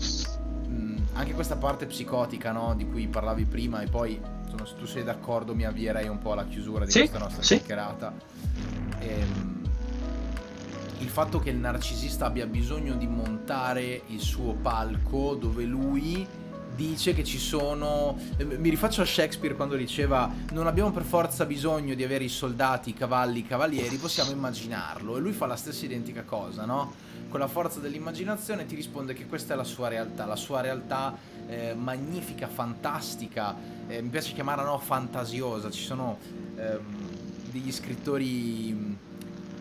mm, anche questa parte psicotica no, di cui parlavi prima e poi insomma, se tu sei d'accordo mi avvierei un po' alla chiusura di Sì, questa nostra sì. chiacchierata. Ehm, il fatto che il narcisista abbia bisogno di montare il suo palco dove lui dice che ci sono eh, mi rifaccio a Shakespeare quando diceva non abbiamo per forza bisogno di avere i soldati, i cavalli, i cavalieri, possiamo immaginarlo. E lui fa la stessa identica cosa, no? Con la forza dell'immaginazione ti risponde che questa è la sua realtà, la sua realtà eh, magnifica, fantastica, eh, mi piace chiamarla no fantasiosa, ci sono ehm, degli scrittori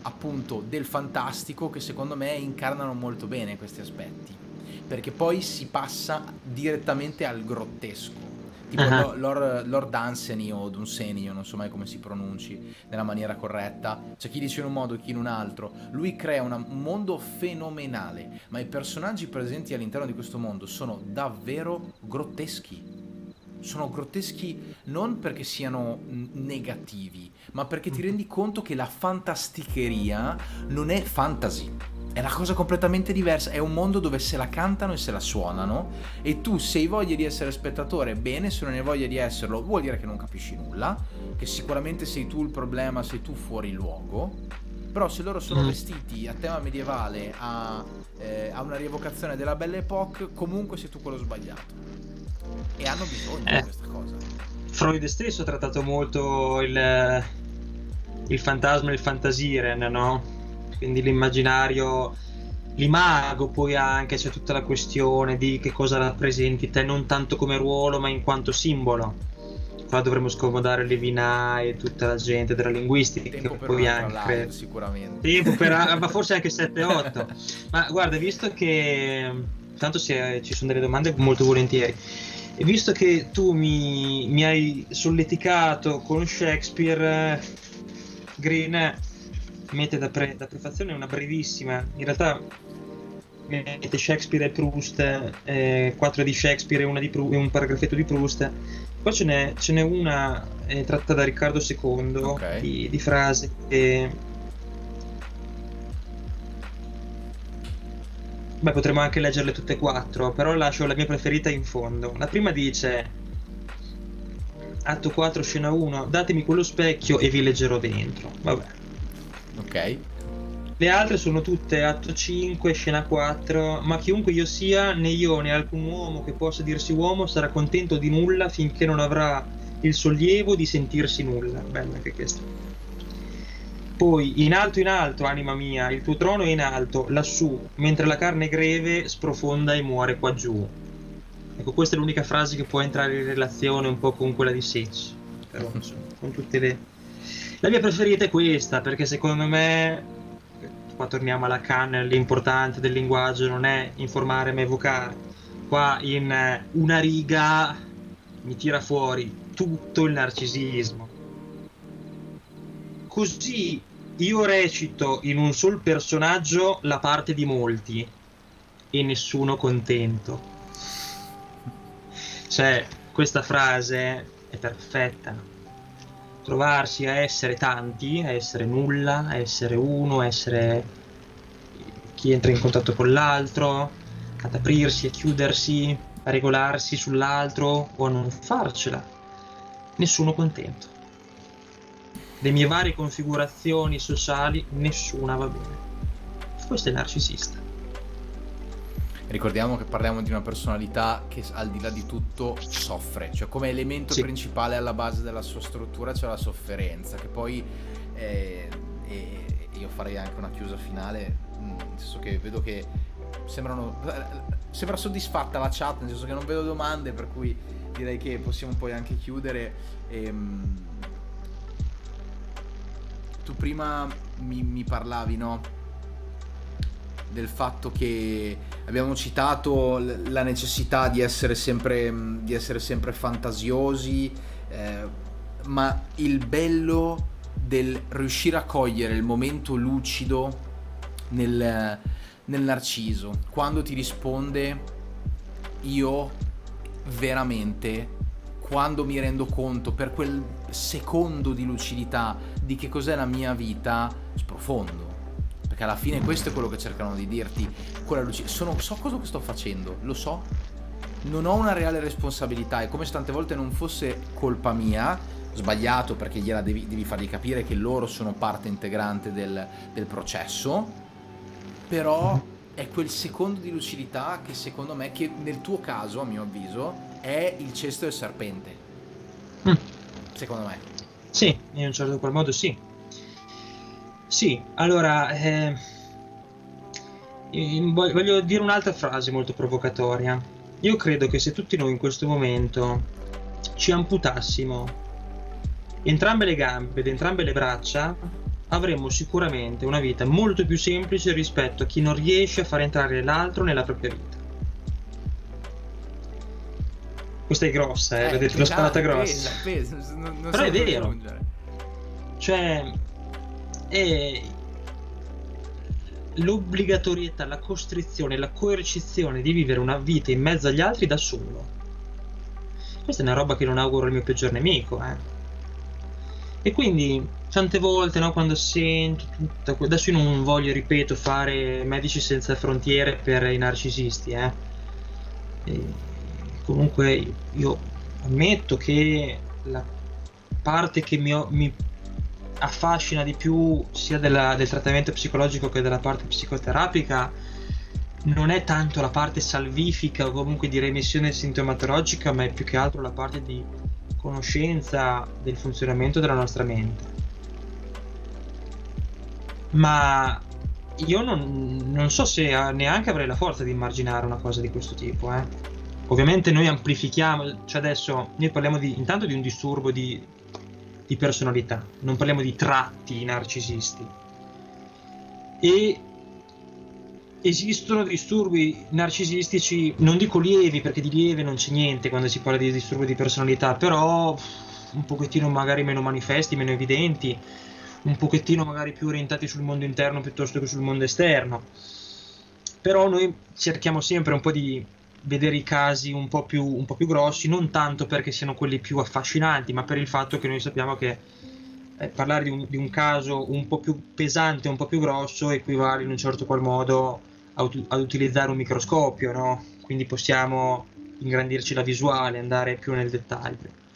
appunto del fantastico che secondo me incarnano molto bene questi aspetti perché poi si passa direttamente al grottesco. Tipo. Lo- Lord, Lord Dunsany o Dunsany io non so mai come si pronunci nella maniera corretta. C'è chi dice in un modo e chi in un altro. Lui crea una- un mondo fenomenale ma i personaggi presenti all'interno di questo mondo sono davvero grotteschi. Sono grotteschi non perché siano negativi, ma perché ti rendi conto che la fantasticheria non è fantasy. È una cosa completamente diversa, è un mondo dove se la cantano e se la suonano e tu se hai voglia di essere spettatore, bene, se non hai voglia di esserlo, vuol dire che non capisci nulla, che sicuramente sei tu il problema, sei tu fuori luogo, però se loro sono Mm. vestiti a tema medievale, a, eh, a una rievocazione della Belle Époque, comunque sei tu quello sbagliato. E hanno bisogno Eh. di questa cosa. Freud stesso ha trattato molto il, il fantasma e il fantasiren, no? Quindi l'immaginario, l'imago, poi anche c'è tutta la questione di che cosa rappresenti te, non tanto come ruolo, ma in quanto simbolo. Qua dovremmo scomodare Levinai e tutta la gente della linguistica, Tempo per poi anche live, sicuramente. Tempo per, ma forse anche 7-8. Ma guarda, visto che tanto se ci sono delle domande molto volentieri. E visto che tu mi, mi hai solleticato con Shakespeare, eh, Green eh, mette da, pre- da prefazione una brevissima, in realtà mette Shakespeare e Proust, eh, quattro di Shakespeare e, una di Pru- un paragrafetto di Proust. Poi ce n'è, ce n'è una eh, tratta da Riccardo II Ok. di, di frase che Beh, potremmo anche leggerle tutte e quattro, però lascio la mia preferita in fondo. La prima dice: Atto 4, scena 1, datemi quello specchio e vi leggerò dentro. Vabbè. Ok. Le altre sono tutte atto 5, scena 4, ma chiunque io sia, né io né alcun uomo che possa dirsi uomo sarà contento di nulla finché non avrà il sollievo di sentirsi nulla. Bella anche questa. Poi, in alto in alto, anima mia, il tuo trono è in alto, lassù, mentre la carne greve sprofonda e muore qua giù. Ecco, questa è l'unica frase che può entrare in relazione un po' con quella di Secci. Però, insomma, con tutte le... La mia preferita è questa, perché secondo me, qua torniamo alla Khan, l'importante del linguaggio non è informare ma evocare. Qua in eh, una riga mi tira fuori tutto il narcisismo. Così io recito in un sol personaggio la parte di molti. e nessuno contento. Cioè, questa frase è perfetta. Trovarsi a essere tanti, a essere nulla, a essere uno, a essere chi entra in contatto con l'altro, ad aprirsi e chiudersi, a regolarsi sull'altro o a non farcela. Nessuno contento. Le mie varie configurazioni sociali, nessuna va bene. Questo è narcisista. Ricordiamo che parliamo di una personalità che al di là di tutto soffre, cioè come elemento sì. principale alla base della sua struttura c'è la sofferenza, che poi eh, e io farei anche una chiusa finale, mm, nel senso che vedo che sembrano, sembra soddisfatta la chat, nel senso che non vedo domande, per cui direi che possiamo poi anche chiudere. Ehm, tu prima mi, mi parlavi, no? Del fatto che abbiamo citato la necessità di essere sempre, di essere sempre fantasiosi, eh, ma il bello del riuscire a cogliere il momento lucido nel, nel narciso, quando ti risponde io veramente, quando mi rendo conto per quel secondo di lucidità di che cos'è la mia vita, sprofondo perché alla fine questo è quello che cercano di dirti. Quella luce, sono, so cosa sto facendo, lo so. Non ho una reale responsabilità. È come se tante volte non fosse colpa mia. Sbagliato perché gliela devi, devi fargli capire che loro sono parte integrante del, del processo. Però è quel secondo di lucidità che secondo me, che nel tuo caso, a mio avviso, è il cesto del serpente. Mm. Secondo me. Sì, in un certo qual modo sì. Sì, allora, eh, voglio dire un'altra frase molto provocatoria. Io credo che se tutti noi in questo momento ci amputassimo entrambe le gambe ed entrambe le braccia, avremmo sicuramente una vita molto più semplice rispetto a chi non riesce a far entrare l'altro nella propria vita. Questa è grossa, eh, eh vedete, l'ho sparata grossa. Pesa, pesa, non, non Però è vero. Cioè, è l'obbligatorietà, la costrizione, la coercizione di vivere una vita in mezzo agli altri da solo. Questa è una roba che non auguro al mio peggior nemico, eh. E quindi tante volte, no, quando sento tutta adesso io non voglio, ripeto, fare medici senza frontiere per i narcisisti, eh. E comunque io ammetto che la parte che mi, mi affascina di più sia della, del trattamento psicologico che della parte psicoterapica non è tanto la parte salvifica o comunque di remissione sintomatologica, ma è più che altro la parte di conoscenza del funzionamento della nostra mente. Ma io non, non so se neanche avrei la forza di immaginare una cosa di questo tipo. Eh. Ovviamente noi amplifichiamo, cioè adesso noi parliamo di, intanto di un disturbo di di personalità, non parliamo di tratti narcisisti. E esistono disturbi narcisistici, non dico lievi perché di lieve non c'è niente quando si parla di disturbi di personalità, però un pochettino magari meno manifesti, meno evidenti, un pochettino magari più orientati sul mondo interno piuttosto che sul mondo esterno. Però noi cerchiamo sempre un po' di vedere i casi un po, più, un po' più grossi, non tanto perché siano quelli più affascinanti, ma per il fatto che noi sappiamo che eh, parlare di un, di un, caso un po' più pesante, un po' più grosso, equivale in un certo qual modo ad, ad utilizzare un microscopio, no? quindi possiamo ingrandirci la visuale, andare più nel dettaglio.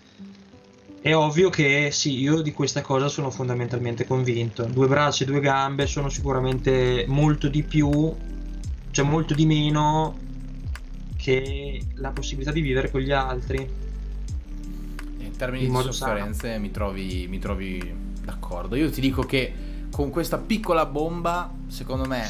È ovvio che sì, io di questa cosa sono fondamentalmente convinto. Due braccia e due gambe sono sicuramente molto di più, cioè molto di meno che la possibilità di vivere con gli altri. In termini in di sofferenze mi trovi, mi trovi d'accordo. Io ti dico che con questa piccola bomba, secondo me,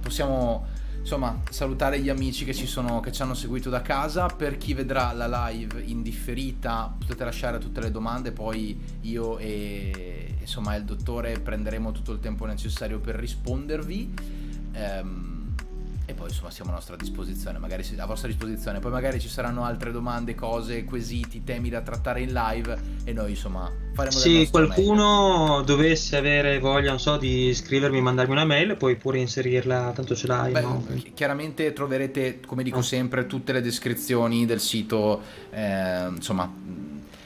possiamo insomma salutare gli amici che ci, sono, che ci hanno seguito da casa. Per chi vedrà la live in differita, potete lasciare tutte le domande, poi io e insomma il dottore prenderemo tutto il tempo necessario per rispondervi. Ehm, e poi insomma siamo a nostra disposizione, magari a vostra disposizione, poi magari ci saranno altre domande, cose, quesiti, temi da trattare in live e noi insomma faremo Sì, qualcuno meglio. dovesse avere voglia, non so, di scrivermi, mandarmi una mail, puoi pure inserirla, tanto ce l'hai. Beh, no? Chiaramente troverete, come dico oh. sempre, tutte le descrizioni del sito, eh, insomma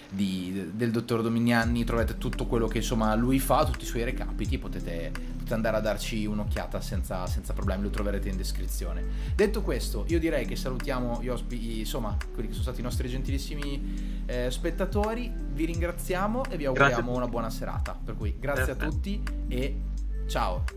di, del dottor Dominiani trovate tutto quello che insomma lui fa, tutti i suoi recapiti, potete, potete andare a darci un'occhiata senza, senza, problemi, lo troverete in descrizione. Detto questo, io direi che salutiamo gli ospiti, insomma, quelli che sono stati i nostri gentilissimi eh, spettatori, vi ringraziamo e vi auguriamo una buona serata. Per cui grazie a tutti e ciao.